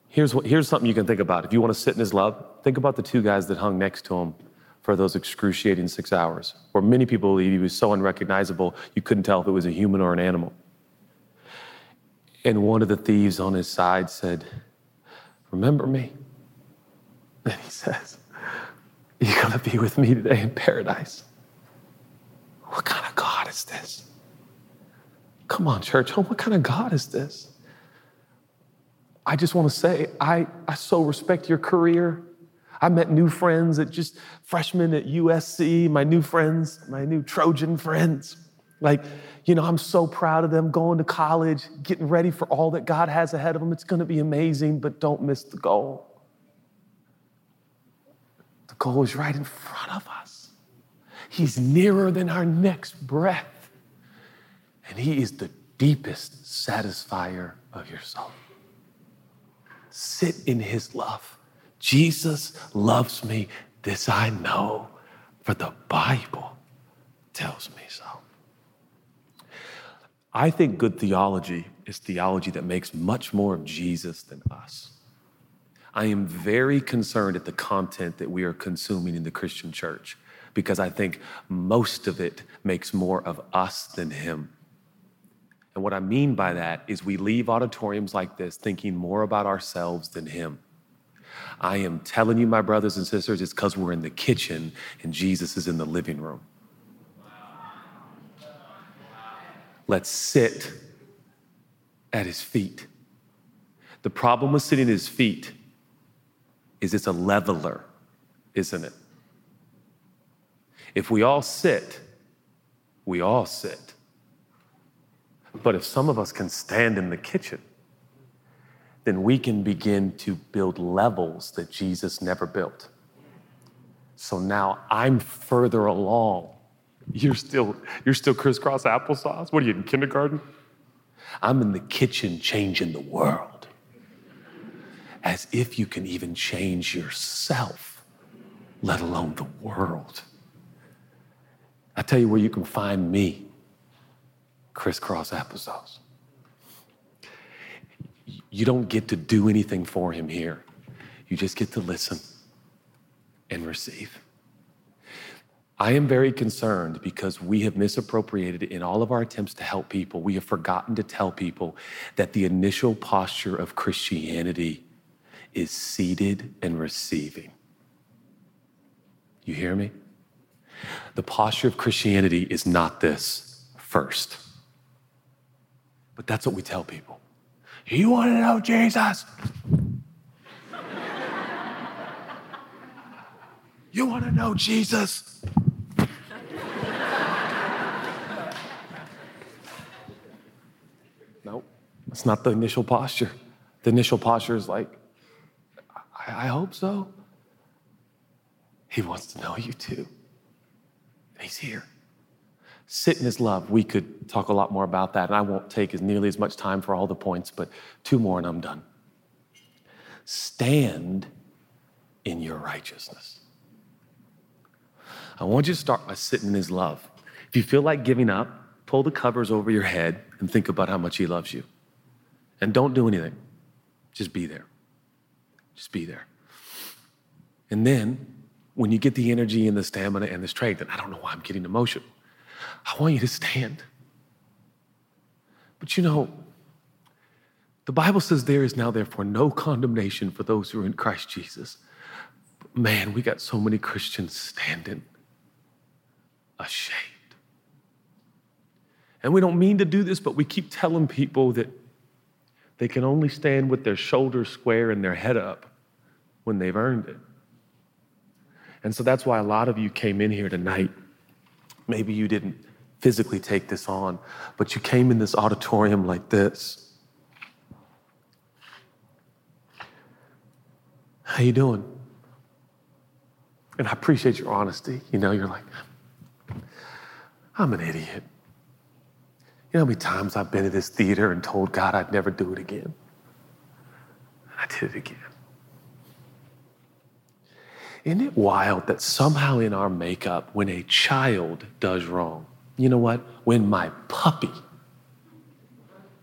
Here's, what, here's something you can think about. If you want to sit in his love, think about the two guys that hung next to him for those excruciating six hours, where many people believe he was so unrecognizable you couldn't tell if it was a human or an animal. And one of the thieves on his side said, Remember me? And he says, You're going to be with me today in paradise. What kind of God is this? Come on, church. What kind of God is this? I just want to say, I, I so respect your career. I met new friends at just freshmen at USC, my new friends, my new Trojan friends. Like, you know, I'm so proud of them going to college, getting ready for all that God has ahead of them. It's going to be amazing, but don't miss the goal. The goal is right in front of us. He's nearer than our next breath, and He is the deepest satisfier of your soul. Sit in his love. Jesus loves me, this I know, for the Bible tells me so. I think good theology is theology that makes much more of Jesus than us. I am very concerned at the content that we are consuming in the Christian church because I think most of it makes more of us than him. And what I mean by that is we leave auditoriums like this thinking more about ourselves than him. I am telling you, my brothers and sisters, it's because we're in the kitchen and Jesus is in the living room. Let's sit at his feet. The problem with sitting at his feet is it's a leveler, isn't it? If we all sit, we all sit. But if some of us can stand in the kitchen, then we can begin to build levels that Jesus never built. So now I'm further along. You're still, you're still crisscross applesauce? What are you in kindergarten? I'm in the kitchen changing the world. As if you can even change yourself, let alone the world. I tell you where you can find me crisscross applesauce. You don't get to do anything for him here, you just get to listen and receive. I am very concerned because we have misappropriated in all of our attempts to help people. We have forgotten to tell people that the initial posture of Christianity is seated and receiving. You hear me? The posture of Christianity is not this first. But that's what we tell people. You want to know Jesus? you want to know Jesus? nope, that's not the initial posture. The initial posture is like, I, I hope so. He wants to know you too. He's here. Sit in his love. We could talk a lot more about that, and I won't take as nearly as much time for all the points, but two more and I'm done. Stand in your righteousness. I want you to start by sitting in his love. If you feel like giving up, pull the covers over your head and think about how much he loves you. And don't do anything, just be there. Just be there. And then when you get the energy and the stamina and the strength, and I don't know why I'm getting emotional, I want you to stand. But you know, the Bible says there is now, therefore, no condemnation for those who are in Christ Jesus. But man, we got so many Christians standing ashamed. And we don't mean to do this, but we keep telling people that they can only stand with their shoulders square and their head up when they've earned it. And so that's why a lot of you came in here tonight. Maybe you didn't physically take this on, but you came in this auditorium like this. How you doing? And I appreciate your honesty. You know, you're like, I'm an idiot. You know how many times I've been to this theater and told God I'd never do it again? I did it again. Isn't it wild that somehow in our makeup, when a child does wrong, you know what? When my puppy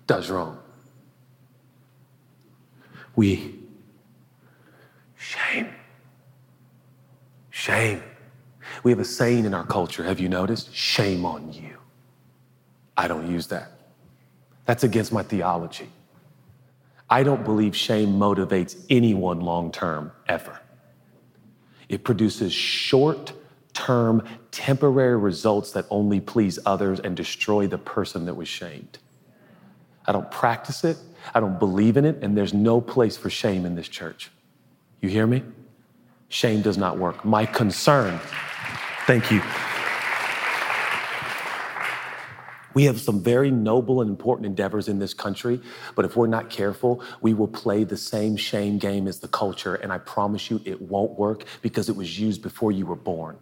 does wrong, we shame. Shame. We have a saying in our culture, have you noticed? Shame on you. I don't use that. That's against my theology. I don't believe shame motivates anyone long term, ever. It produces short term, temporary results that only please others and destroy the person that was shamed. I don't practice it, I don't believe in it, and there's no place for shame in this church. You hear me? Shame does not work. My concern, thank you. We have some very noble and important endeavors in this country, but if we're not careful, we will play the same shame game as the culture, and I promise you it won't work because it was used before you were born.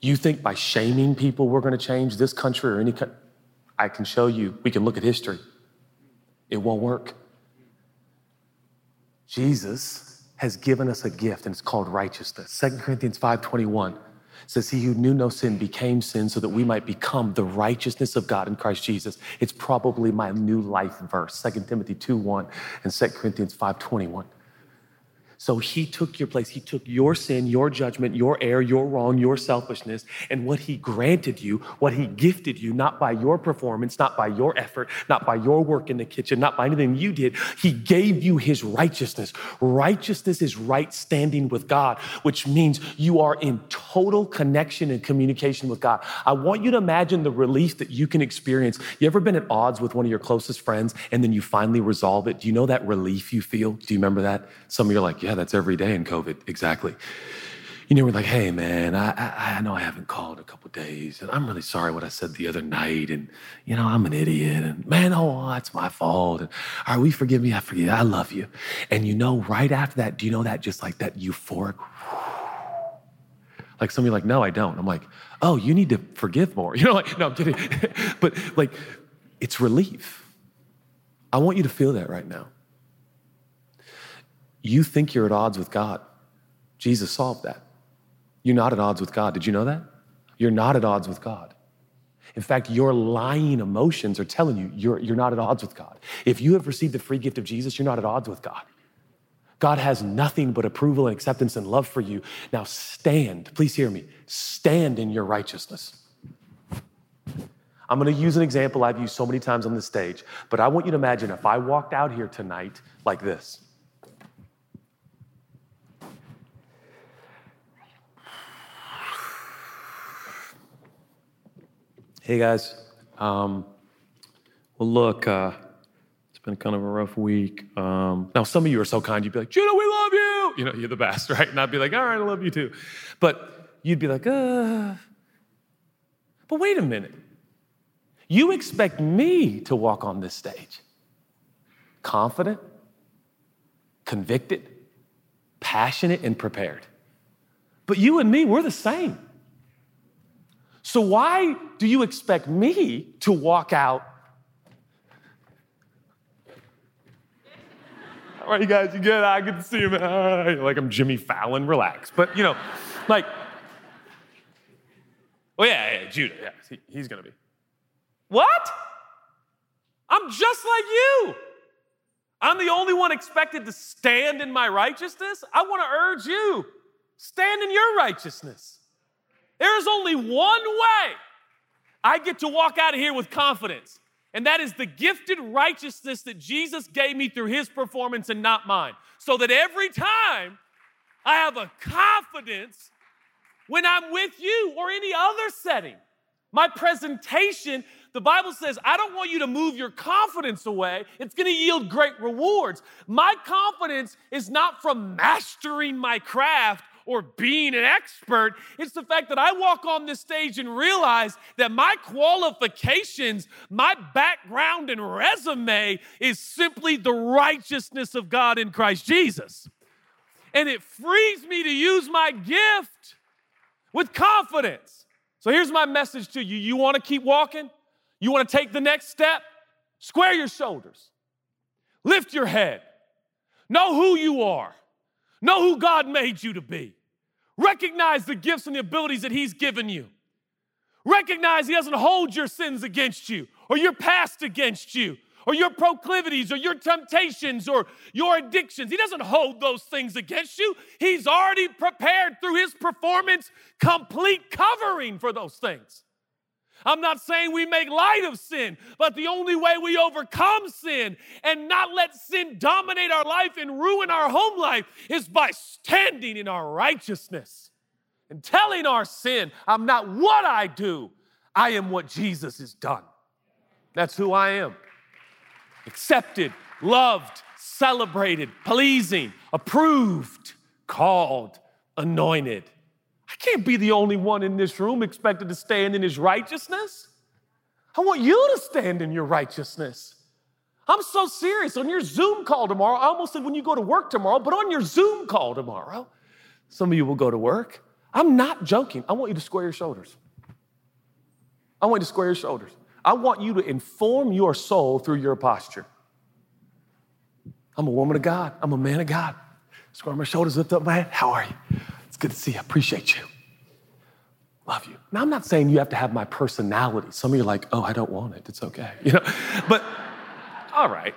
You think by shaming people we're going to change this country or any country? I can show you, we can look at history. It won't work. Jesus has given us a gift and it's called righteousness. 2 Corinthians 5:21 says he who knew no sin became sin so that we might become the righteousness of God in Christ Jesus. It's probably my new life verse, 2 Timothy 2:1 and 2 Corinthians 5:21. So he took your place. He took your sin, your judgment, your error, your wrong, your selfishness, and what he granted you, what he gifted you, not by your performance, not by your effort, not by your work in the kitchen, not by anything you did. He gave you his righteousness. Righteousness is right standing with God, which means you are in total connection and communication with God. I want you to imagine the relief that you can experience. You ever been at odds with one of your closest friends and then you finally resolve it? Do you know that relief you feel? Do you remember that? Some of you are like, yeah, that's every day in COVID. Exactly. You know, we're like, hey, man, I, I, I know I haven't called a couple days, and I'm really sorry what I said the other night, and you know, I'm an idiot, and man, oh, that's my fault. And all right, we forgive me, I forgive you, I love you. And you know, right after that, do you know that just like that euphoric? Like some of you like, no, I don't. I'm like, oh, you need to forgive more. You know, like, no, I'm kidding. but like, it's relief. I want you to feel that right now you think you're at odds with God. Jesus solved that. You're not at odds with God. Did you know that? You're not at odds with God. In fact, your lying emotions are telling you you're, you're not at odds with God. If you have received the free gift of Jesus, you're not at odds with God. God has nothing but approval and acceptance and love for you. Now stand, please hear me, stand in your righteousness. I'm gonna use an example I've used so many times on this stage, but I want you to imagine if I walked out here tonight like this. Hey guys. Um, well, look, uh, it's been kind of a rough week. Um, now, some of you are so kind, you'd be like, Judah, we love you. You know, you're the best, right? And I'd be like, all right, I love you too. But you'd be like, uh, but wait a minute. You expect me to walk on this stage confident, convicted, passionate, and prepared. But you and me, we're the same. So, why do you expect me to walk out? All right, you guys, you good? I get to see him. like I'm Jimmy Fallon, relax. But, you know, like, oh, yeah, yeah, Judah, yeah, he, he's gonna be. What? I'm just like you. I'm the only one expected to stand in my righteousness. I wanna urge you stand in your righteousness. There is only one way I get to walk out of here with confidence, and that is the gifted righteousness that Jesus gave me through his performance and not mine. So that every time I have a confidence when I'm with you or any other setting. My presentation, the Bible says, I don't want you to move your confidence away. It's going to yield great rewards. My confidence is not from mastering my craft or being an expert. It's the fact that I walk on this stage and realize that my qualifications, my background and resume is simply the righteousness of God in Christ Jesus. And it frees me to use my gift with confidence. So here's my message to you. You want to keep walking? You want to take the next step? Square your shoulders. Lift your head. Know who you are. Know who God made you to be. Recognize the gifts and the abilities that He's given you. Recognize He doesn't hold your sins against you or your past against you or your proclivities or your temptations or your addictions. He doesn't hold those things against you. He's already prepared through His performance complete covering for those things. I'm not saying we make light of sin, but the only way we overcome sin and not let sin dominate our life and ruin our home life is by standing in our righteousness and telling our sin, I'm not what I do, I am what Jesus has done. That's who I am. Accepted, loved, celebrated, pleasing, approved, called, anointed. I can't be the only one in this room expected to stand in his righteousness. I want you to stand in your righteousness. I'm so serious. On your Zoom call tomorrow, I almost said when you go to work tomorrow, but on your Zoom call tomorrow, some of you will go to work. I'm not joking. I want you to square your shoulders. I want you to square your shoulders. I want you to inform your soul through your posture. I'm a woman of God. I'm a man of God. Square my shoulders, lift up my head. How are you? It's good to see you. I appreciate you. Love you. Now, I'm not saying you have to have my personality. Some of you are like, oh, I don't want it. It's okay. You know, but all right.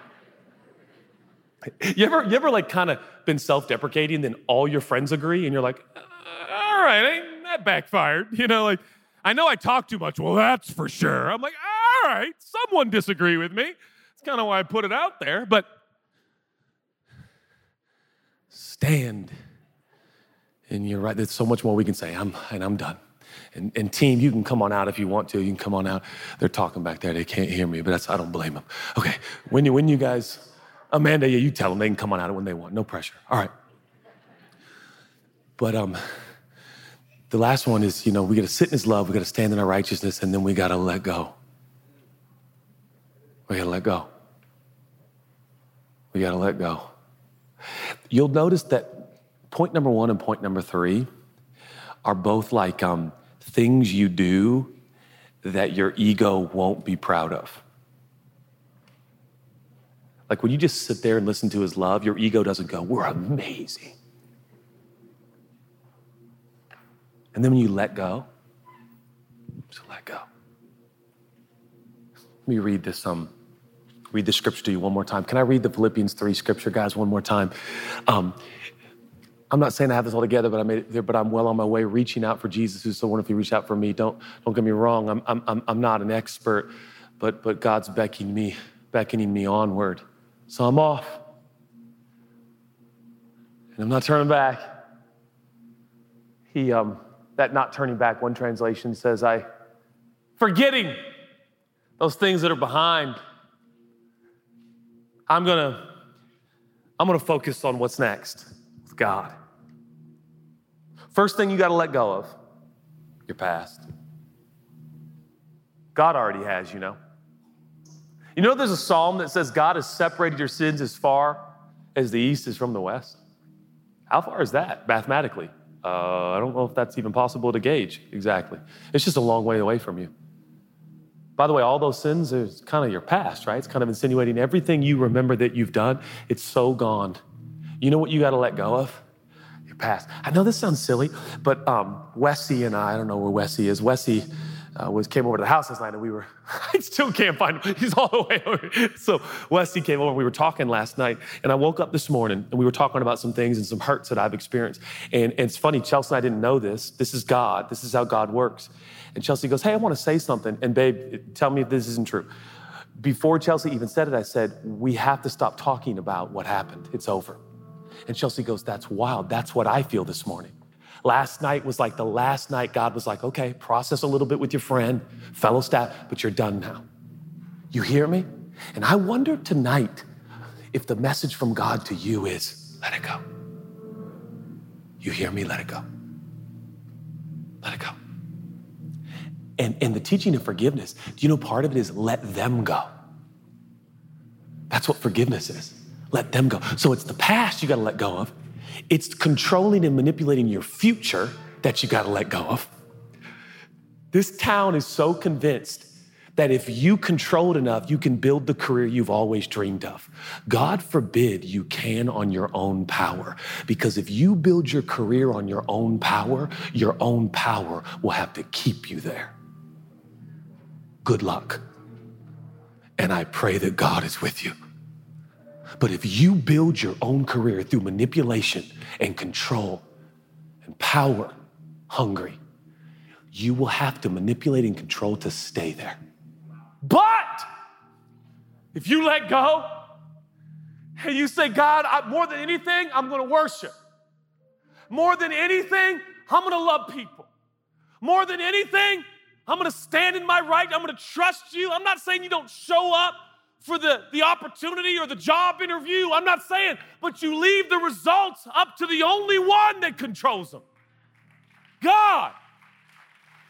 You ever, you ever like kind of been self-deprecating, then all your friends agree, and you're like, uh, all right, ain't that backfired? You know, like, I know I talk too much. Well, that's for sure. I'm like, all right, someone disagree with me. That's kind of why I put it out there. But stand. And you're right, there's so much more we can say. I'm and I'm done. And, and, team, you can come on out if you want to. You can come on out. They're talking back there. They can't hear me, but that's I don't blame them. Okay, when you when you guys, Amanda, yeah, you tell them they can come on out when they want. No pressure. All right. But um, the last one is, you know, we got to sit in His love. We got to stand in our righteousness, and then we got to let go. We got to let go. We got to let go. You'll notice that point number one and point number three are both like um, things you do that your ego won't be proud of. Like when you just sit there and listen to his love, your ego doesn't go, We're amazing. And then when you let go, just let go. Let me read this um, read the scripture to you one more time. Can I read the Philippians 3 scripture, guys, one more time? Um, I'm not saying I have this all together, but I made it there, but I'm well on my way reaching out for Jesus, who's so wonderfully reached out for me. Don't, don't get me wrong, I'm, I'm, I'm not an expert, but, but God's beckoning me, beckoning me onward. So I'm off. And I'm not turning back. He, um, that not turning back, one translation says, I, forgetting those things that are behind I'm gonna, I'm gonna focus on what's next with God. First thing you gotta let go of your past. God already has, you know. You know, there's a psalm that says God has separated your sins as far as the east is from the west. How far is that mathematically? Uh, I don't know if that's even possible to gauge exactly. It's just a long way away from you. By the way, all those sins is kind of your past, right? It's kind of insinuating everything you remember that you've done, it's so gone. You know what you got to let go of? Past. I know this sounds silly, but um, Wessie and I, I don't know where Wessie is. Wessie uh, was came over to the house last night, and we were. I still can't find him. He's all the way over. So Westie came over. and We were talking last night, and I woke up this morning, and we were talking about some things and some hurts that I've experienced. And, and it's funny, Chelsea and I didn't know this. This is God. This is how God works. And Chelsea goes, Hey, I want to say something. And babe, tell me if this isn't true. Before Chelsea even said it, I said, We have to stop talking about what happened. It's over. And Chelsea goes, That's wild. That's what I feel this morning. Last night was like the last night God was like, Okay, process a little bit with your friend, fellow staff, but you're done now. You hear me? And I wonder tonight if the message from God to you is, Let it go. You hear me? Let it go. Let it go. And, and the teaching of forgiveness, do you know part of it is let them go? That's what forgiveness is. Let them go. So it's the past you got to let go of. It's controlling and manipulating your future that you got to let go of. This town is so convinced that if you control it enough, you can build the career you've always dreamed of. God forbid you can on your own power. Because if you build your career on your own power, your own power will have to keep you there good luck. And I pray that God is with you. But if you build your own career through manipulation and control and power hungry, you will have to manipulate and control to stay there. But if you let go and you say, God, I, more than anything, I'm gonna worship. More than anything, I'm gonna love people. More than anything, I'm gonna stand in my right. I'm gonna trust you. I'm not saying you don't show up for the, the opportunity or the job interview. I'm not saying, but you leave the results up to the only one that controls them God.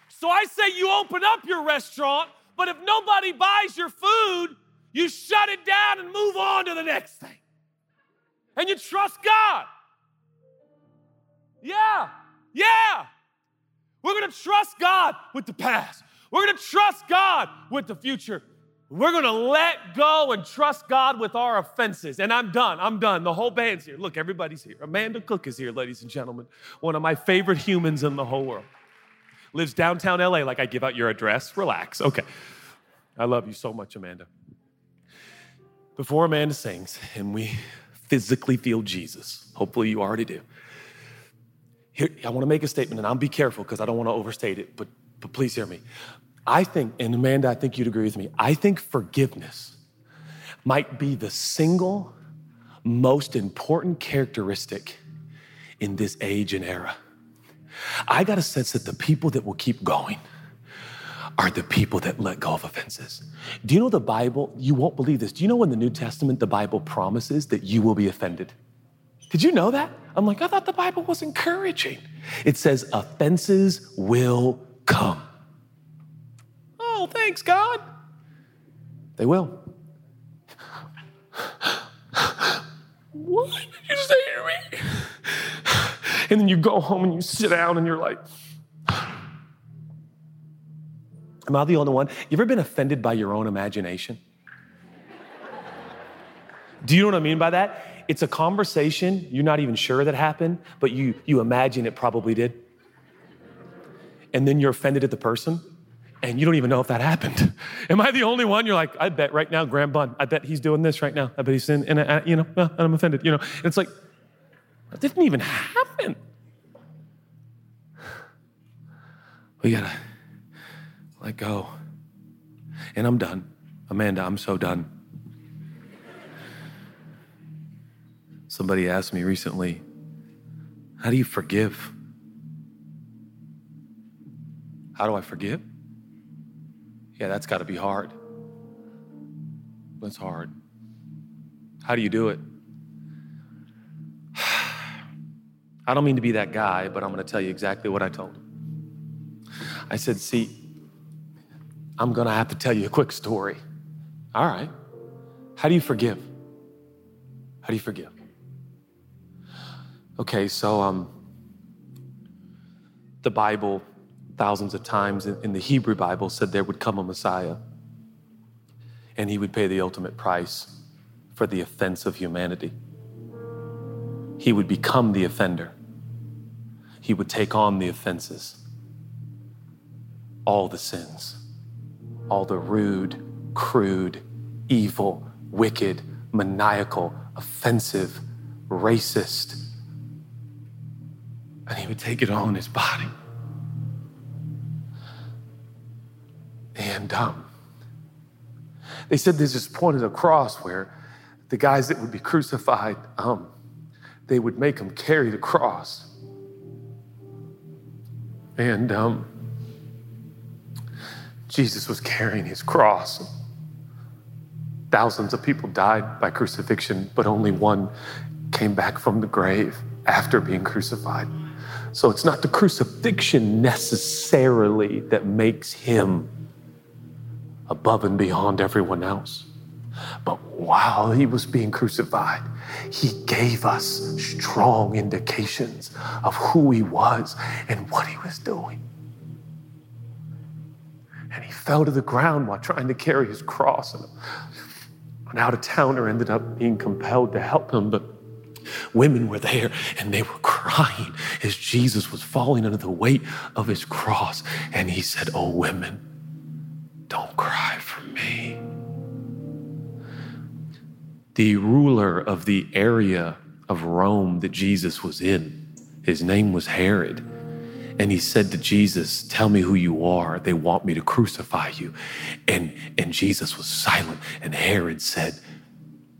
So I say you open up your restaurant, but if nobody buys your food, you shut it down and move on to the next thing. And you trust God. Yeah, yeah. We're to trust God with the past. We're to trust God with the future. We're gonna let go and trust God with our offenses. And I'm done. I'm done. The whole band's here. Look, everybody's here. Amanda Cook is here, ladies and gentlemen. One of my favorite humans in the whole world. Lives downtown LA. Like, I give out your address. Relax. Okay. I love you so much, Amanda. Before Amanda sings and we physically feel Jesus, hopefully you already do. Here, I wanna make a statement, and I'll be careful because I don't wanna overstate it, but, but please hear me. I think, and Amanda, I think you'd agree with me, I think forgiveness might be the single most important characteristic in this age and era. I got a sense that the people that will keep going are the people that let go of offenses. Do you know the Bible? You won't believe this. Do you know in the New Testament the Bible promises that you will be offended? Did you know that? I'm like, I thought the Bible was encouraging. It says offenses will come. Thanks, God. They will. what did you say to me? And then you go home and you sit down and you're like, Am I the only one? You ever been offended by your own imagination? Do you know what I mean by that? It's a conversation you're not even sure that happened, but you, you imagine it probably did. And then you're offended at the person, and you don't even know if that happened. Am I the only one? You're like, I bet right now, Graham Bunn, I bet he's doing this right now. I bet he's in, and, uh, you know, uh, I'm offended, you know. And it's like, that didn't even happen. We gotta let go. And I'm done. Amanda, I'm so done. Somebody asked me recently, How do you forgive? How do I forgive? Yeah, that's got to be hard. That's hard. How do you do it? I don't mean to be that guy, but I'm going to tell you exactly what I told him. I said, See, I'm going to have to tell you a quick story. All right. How do you forgive? How do you forgive? Okay, so um, the Bible, thousands of times in, the Hebrew Bible, said there would come a Messiah and he would pay the ultimate price for the offense of humanity. He would become the offender, he would take on the offenses, all the sins all the rude, crude, evil, wicked, maniacal, offensive, racist. And he would take it on his body. Um, they said there's this point of the cross where the guys that would be crucified, um, they would make them carry the cross. And um, Jesus was carrying his cross. Thousands of people died by crucifixion, but only one came back from the grave after being crucified. So it's not the crucifixion necessarily that makes him above and beyond everyone else. But while he was being crucified, he gave us strong indications of who he was and what he was doing and he fell to the ground while trying to carry his cross. And an out of towner ended up being compelled to help him, but women were there and they were crying as Jesus was falling under the weight of his cross. And he said, Oh, women, don't cry for me. The ruler of the area of Rome that Jesus was in, his name was Herod and he said to Jesus, Tell me who you are. They want me to crucify you. And, and Jesus was silent. And Herod said,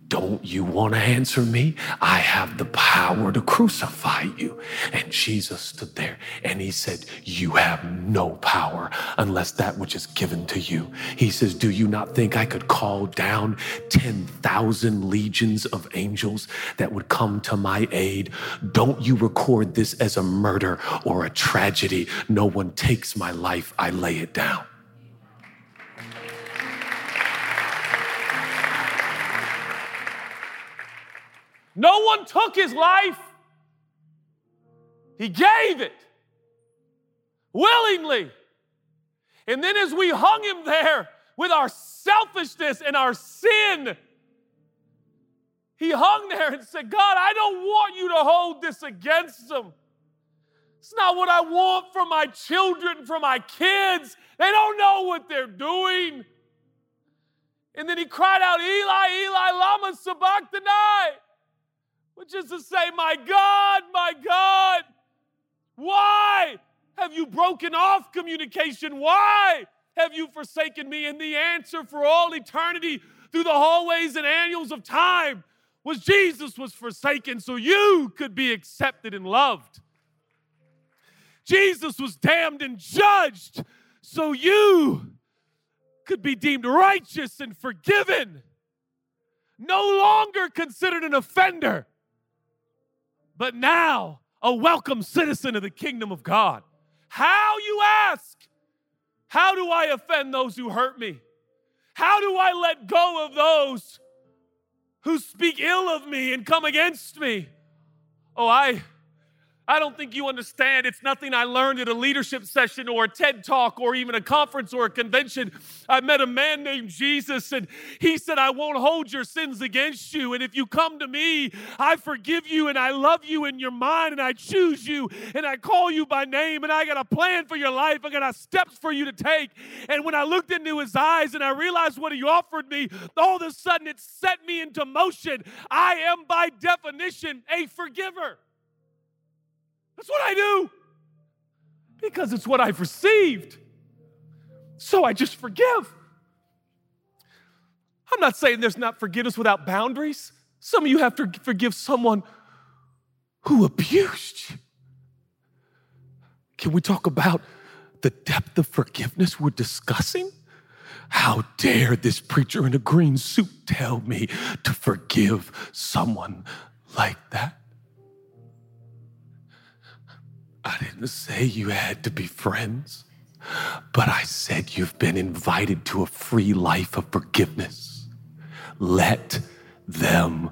don't you want to answer me? I have the power to crucify you. And Jesus stood there and he said, You have no power unless that which is given to you. He says, Do you not think I could call down 10,000 legions of angels that would come to my aid? Don't you record this as a murder or a tragedy. No one takes my life, I lay it down. No one took his life, he gave it willingly. And then, as we hung him there with our selfishness and our sin. He hung there and said, God, I don't want you to hold this against them. It's not what I want for my children, for my kids. They don't know what they're doing. And then he cried out, Eli, Eli, Lama Sabachthani, which is to say, My God, my God, why have you broken off communication? Why have you forsaken me? And the answer for all eternity through the hallways and annuals of time was Jesus was forsaken so you could be accepted and loved. Jesus was damned and judged so you could be deemed righteous and forgiven. No longer considered an offender, but now a welcome citizen of the kingdom of God. How, you ask? How do I offend those who hurt me? How do I let go of those who speak ill of me and come against me? Oh, I I don't think you understand. It's nothing I learned at a leadership session or a TED talk or even a conference or a convention. I met a man named Jesus and he said, I won't hold your sins against you. And if you come to me, I forgive you and I love you in your mind and I choose you and I call you by name and I got a plan for your life. I got steps for you to take. And when I looked into his eyes and I realized what he offered me, all of a sudden it set me into motion. I am by definition a forgiver. That's what I do because it's what I've received. So I just forgive. I'm not saying there's not forgiveness without boundaries. Some of you have to forgive someone who abused you. Can we talk about the depth of forgiveness we're discussing? How dare this preacher in a green suit tell me to forgive someone like that? Didn't say you had to be friends, but I said you've been invited to a free life of forgiveness. Let them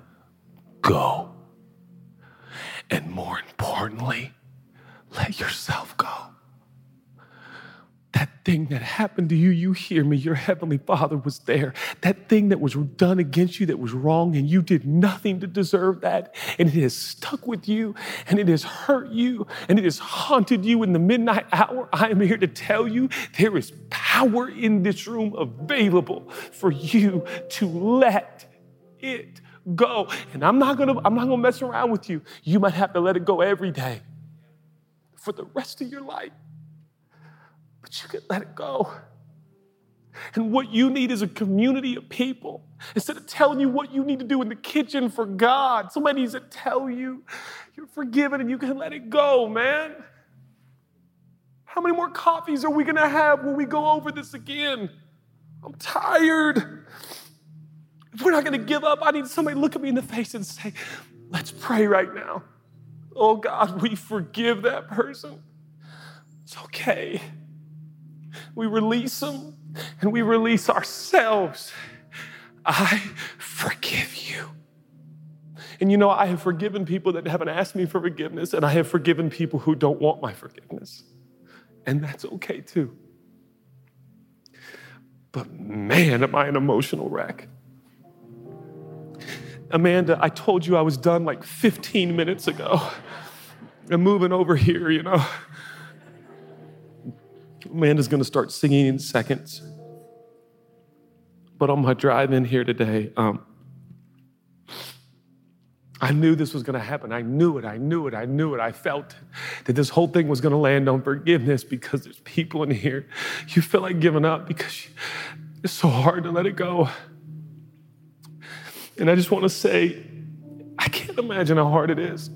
go. And more importantly, let yourself thing that happened to you, you hear me, your heavenly Father was there. That thing that was done against you that was wrong, and you did nothing to deserve that, and it has stuck with you, and it has hurt you, and it has haunted you in the midnight hour. I am here to tell you there is power in this room available for you to let it go. And I'm not gonna, I'm not gonna mess around with you. You might have to let it go every day for the rest of your life but you can let it go. And what you need is a community of people. Instead of telling you what you need to do in the kitchen for God, somebody needs to tell you you're forgiven and you can let it go, man. How many more coffees are we going to have when we go over this again? I'm tired. If we're not going to give up, I need somebody to look at me in the face and say, let's pray right now. Oh God, we forgive that person. It's okay we release them, and we release ourselves. I forgive you. And you know, I have forgiven people that haven't asked me for forgiveness, and I have forgiven people who don't want my forgiveness. And that's okay too. But man, am I an emotional wreck. Amanda, I told you I was done like 15 minutes ago. I'm moving over here, you know. Amanda's going to start singing in seconds. But on my drive in here today, um, I knew this was going to happen. I knew it. I knew it. I knew it. I felt that this whole thing was going to land on forgiveness because there's people in here. You feel like giving up because it's so hard to let it go. And I just want to say, I can't imagine how hard it is.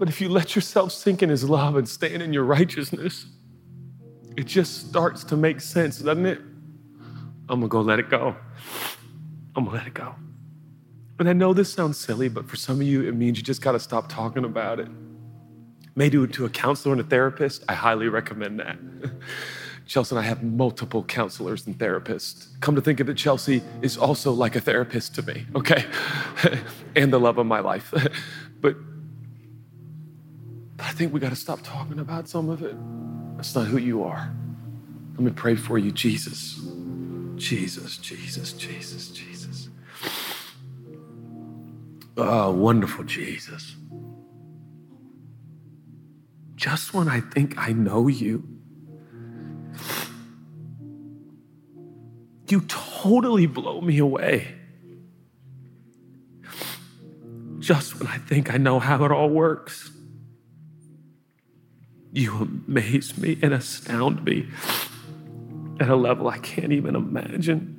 But if you let yourself sink in His love and stand in your righteousness, it just starts to make sense, doesn't it? I'm gonna go let it go. I'm gonna let it go. And I know this sounds silly, but for some of you, it means you just gotta stop talking about it. Maybe do it to a counselor and a therapist. I highly recommend that. Chelsea and I have multiple counselors and therapists. Come to think of it, Chelsea is also like a therapist to me, okay? and the love of my life. but but I think we got to stop talking about some of it. That's not who you are. Let me pray for you, Jesus. Jesus, Jesus, Jesus, Jesus. Oh, wonderful Jesus. Just when I think I know you, you totally blow me away. Just when I think I know how it all works, you amaze me and astound me at a level I can't even imagine.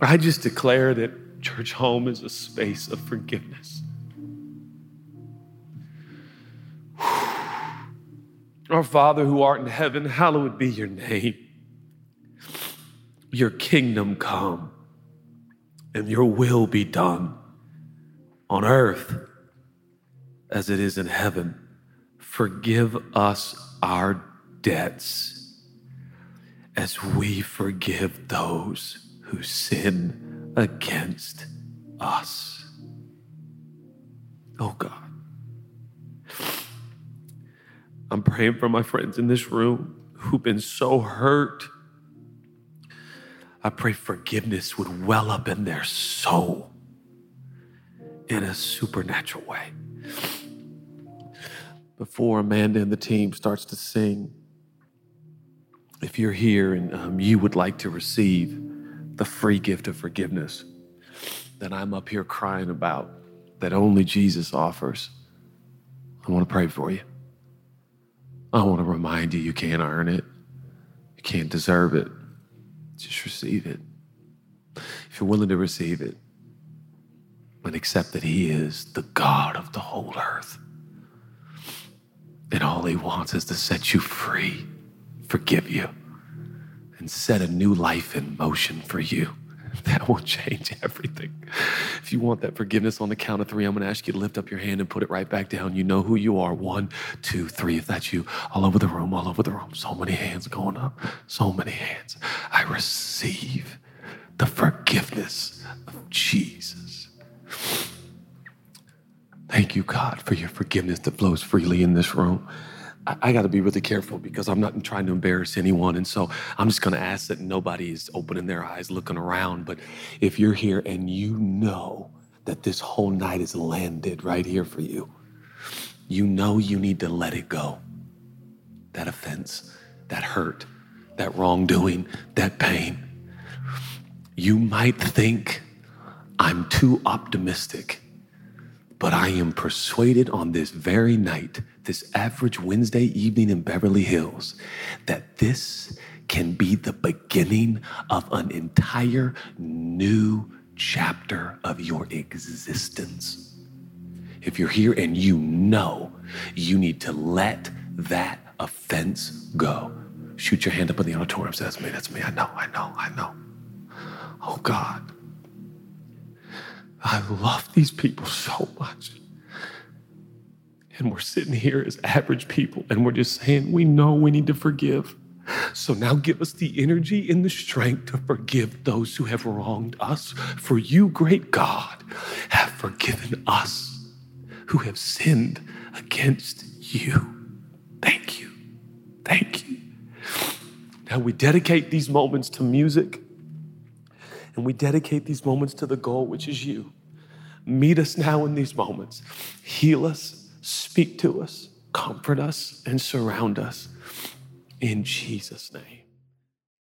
I just declare that church home is a space of forgiveness. Our Father who art in heaven, hallowed be your name. Your kingdom come and your will be done on earth as it is in heaven. Forgive us our debts as we forgive those who sin against us. Oh God. I'm praying for my friends in this room who've been so hurt. I pray forgiveness would well up in their soul in a supernatural way. Before Amanda and the team starts to sing, if you're here and um, you would like to receive the free gift of forgiveness that I'm up here crying about, that only Jesus offers, I want to pray for you. I want to remind you you can't earn it, you can't deserve it. Just receive it. If you're willing to receive it, and accept that He is the God of the whole earth. And all He wants is to set you free, forgive you, and set a new life in motion for you. That will change everything. If you want that forgiveness on the count of three, I'm going to ask you to lift up your hand and put it right back down. You know who you are. One, two, three. If that's you, all over the room, all over the room. So many hands going up. So many hands. I receive the forgiveness of Jesus. Thank you, God, for your forgiveness that flows freely in this room. I, I got to be really careful because I'm not trying to embarrass anyone. And so I'm just going to ask that nobody is opening their eyes, looking around. But if you're here and you know that this whole night is landed right here for you, you know you need to let it go. That offense, that hurt, that wrongdoing, that pain. You might think I'm too optimistic, but I am persuaded on this very night, this average Wednesday evening in Beverly Hills, that this can be the beginning of an entire new chapter of your existence. If you're here and you know you need to let that offense go, shoot your hand up in the auditorium. Say, that's me, that's me. I know, I know, I know. Oh God. I love these people so much. And we're sitting here as average people and we're just saying, we know we need to forgive. So now give us the energy and the strength to forgive those who have wronged us. For you, great God, have forgiven us who have sinned against you. Thank you. Thank you. Now we dedicate these moments to music and we dedicate these moments to the goal, which is you. Meet us now in these moments. Heal us, speak to us, comfort us, and surround us. In Jesus' name.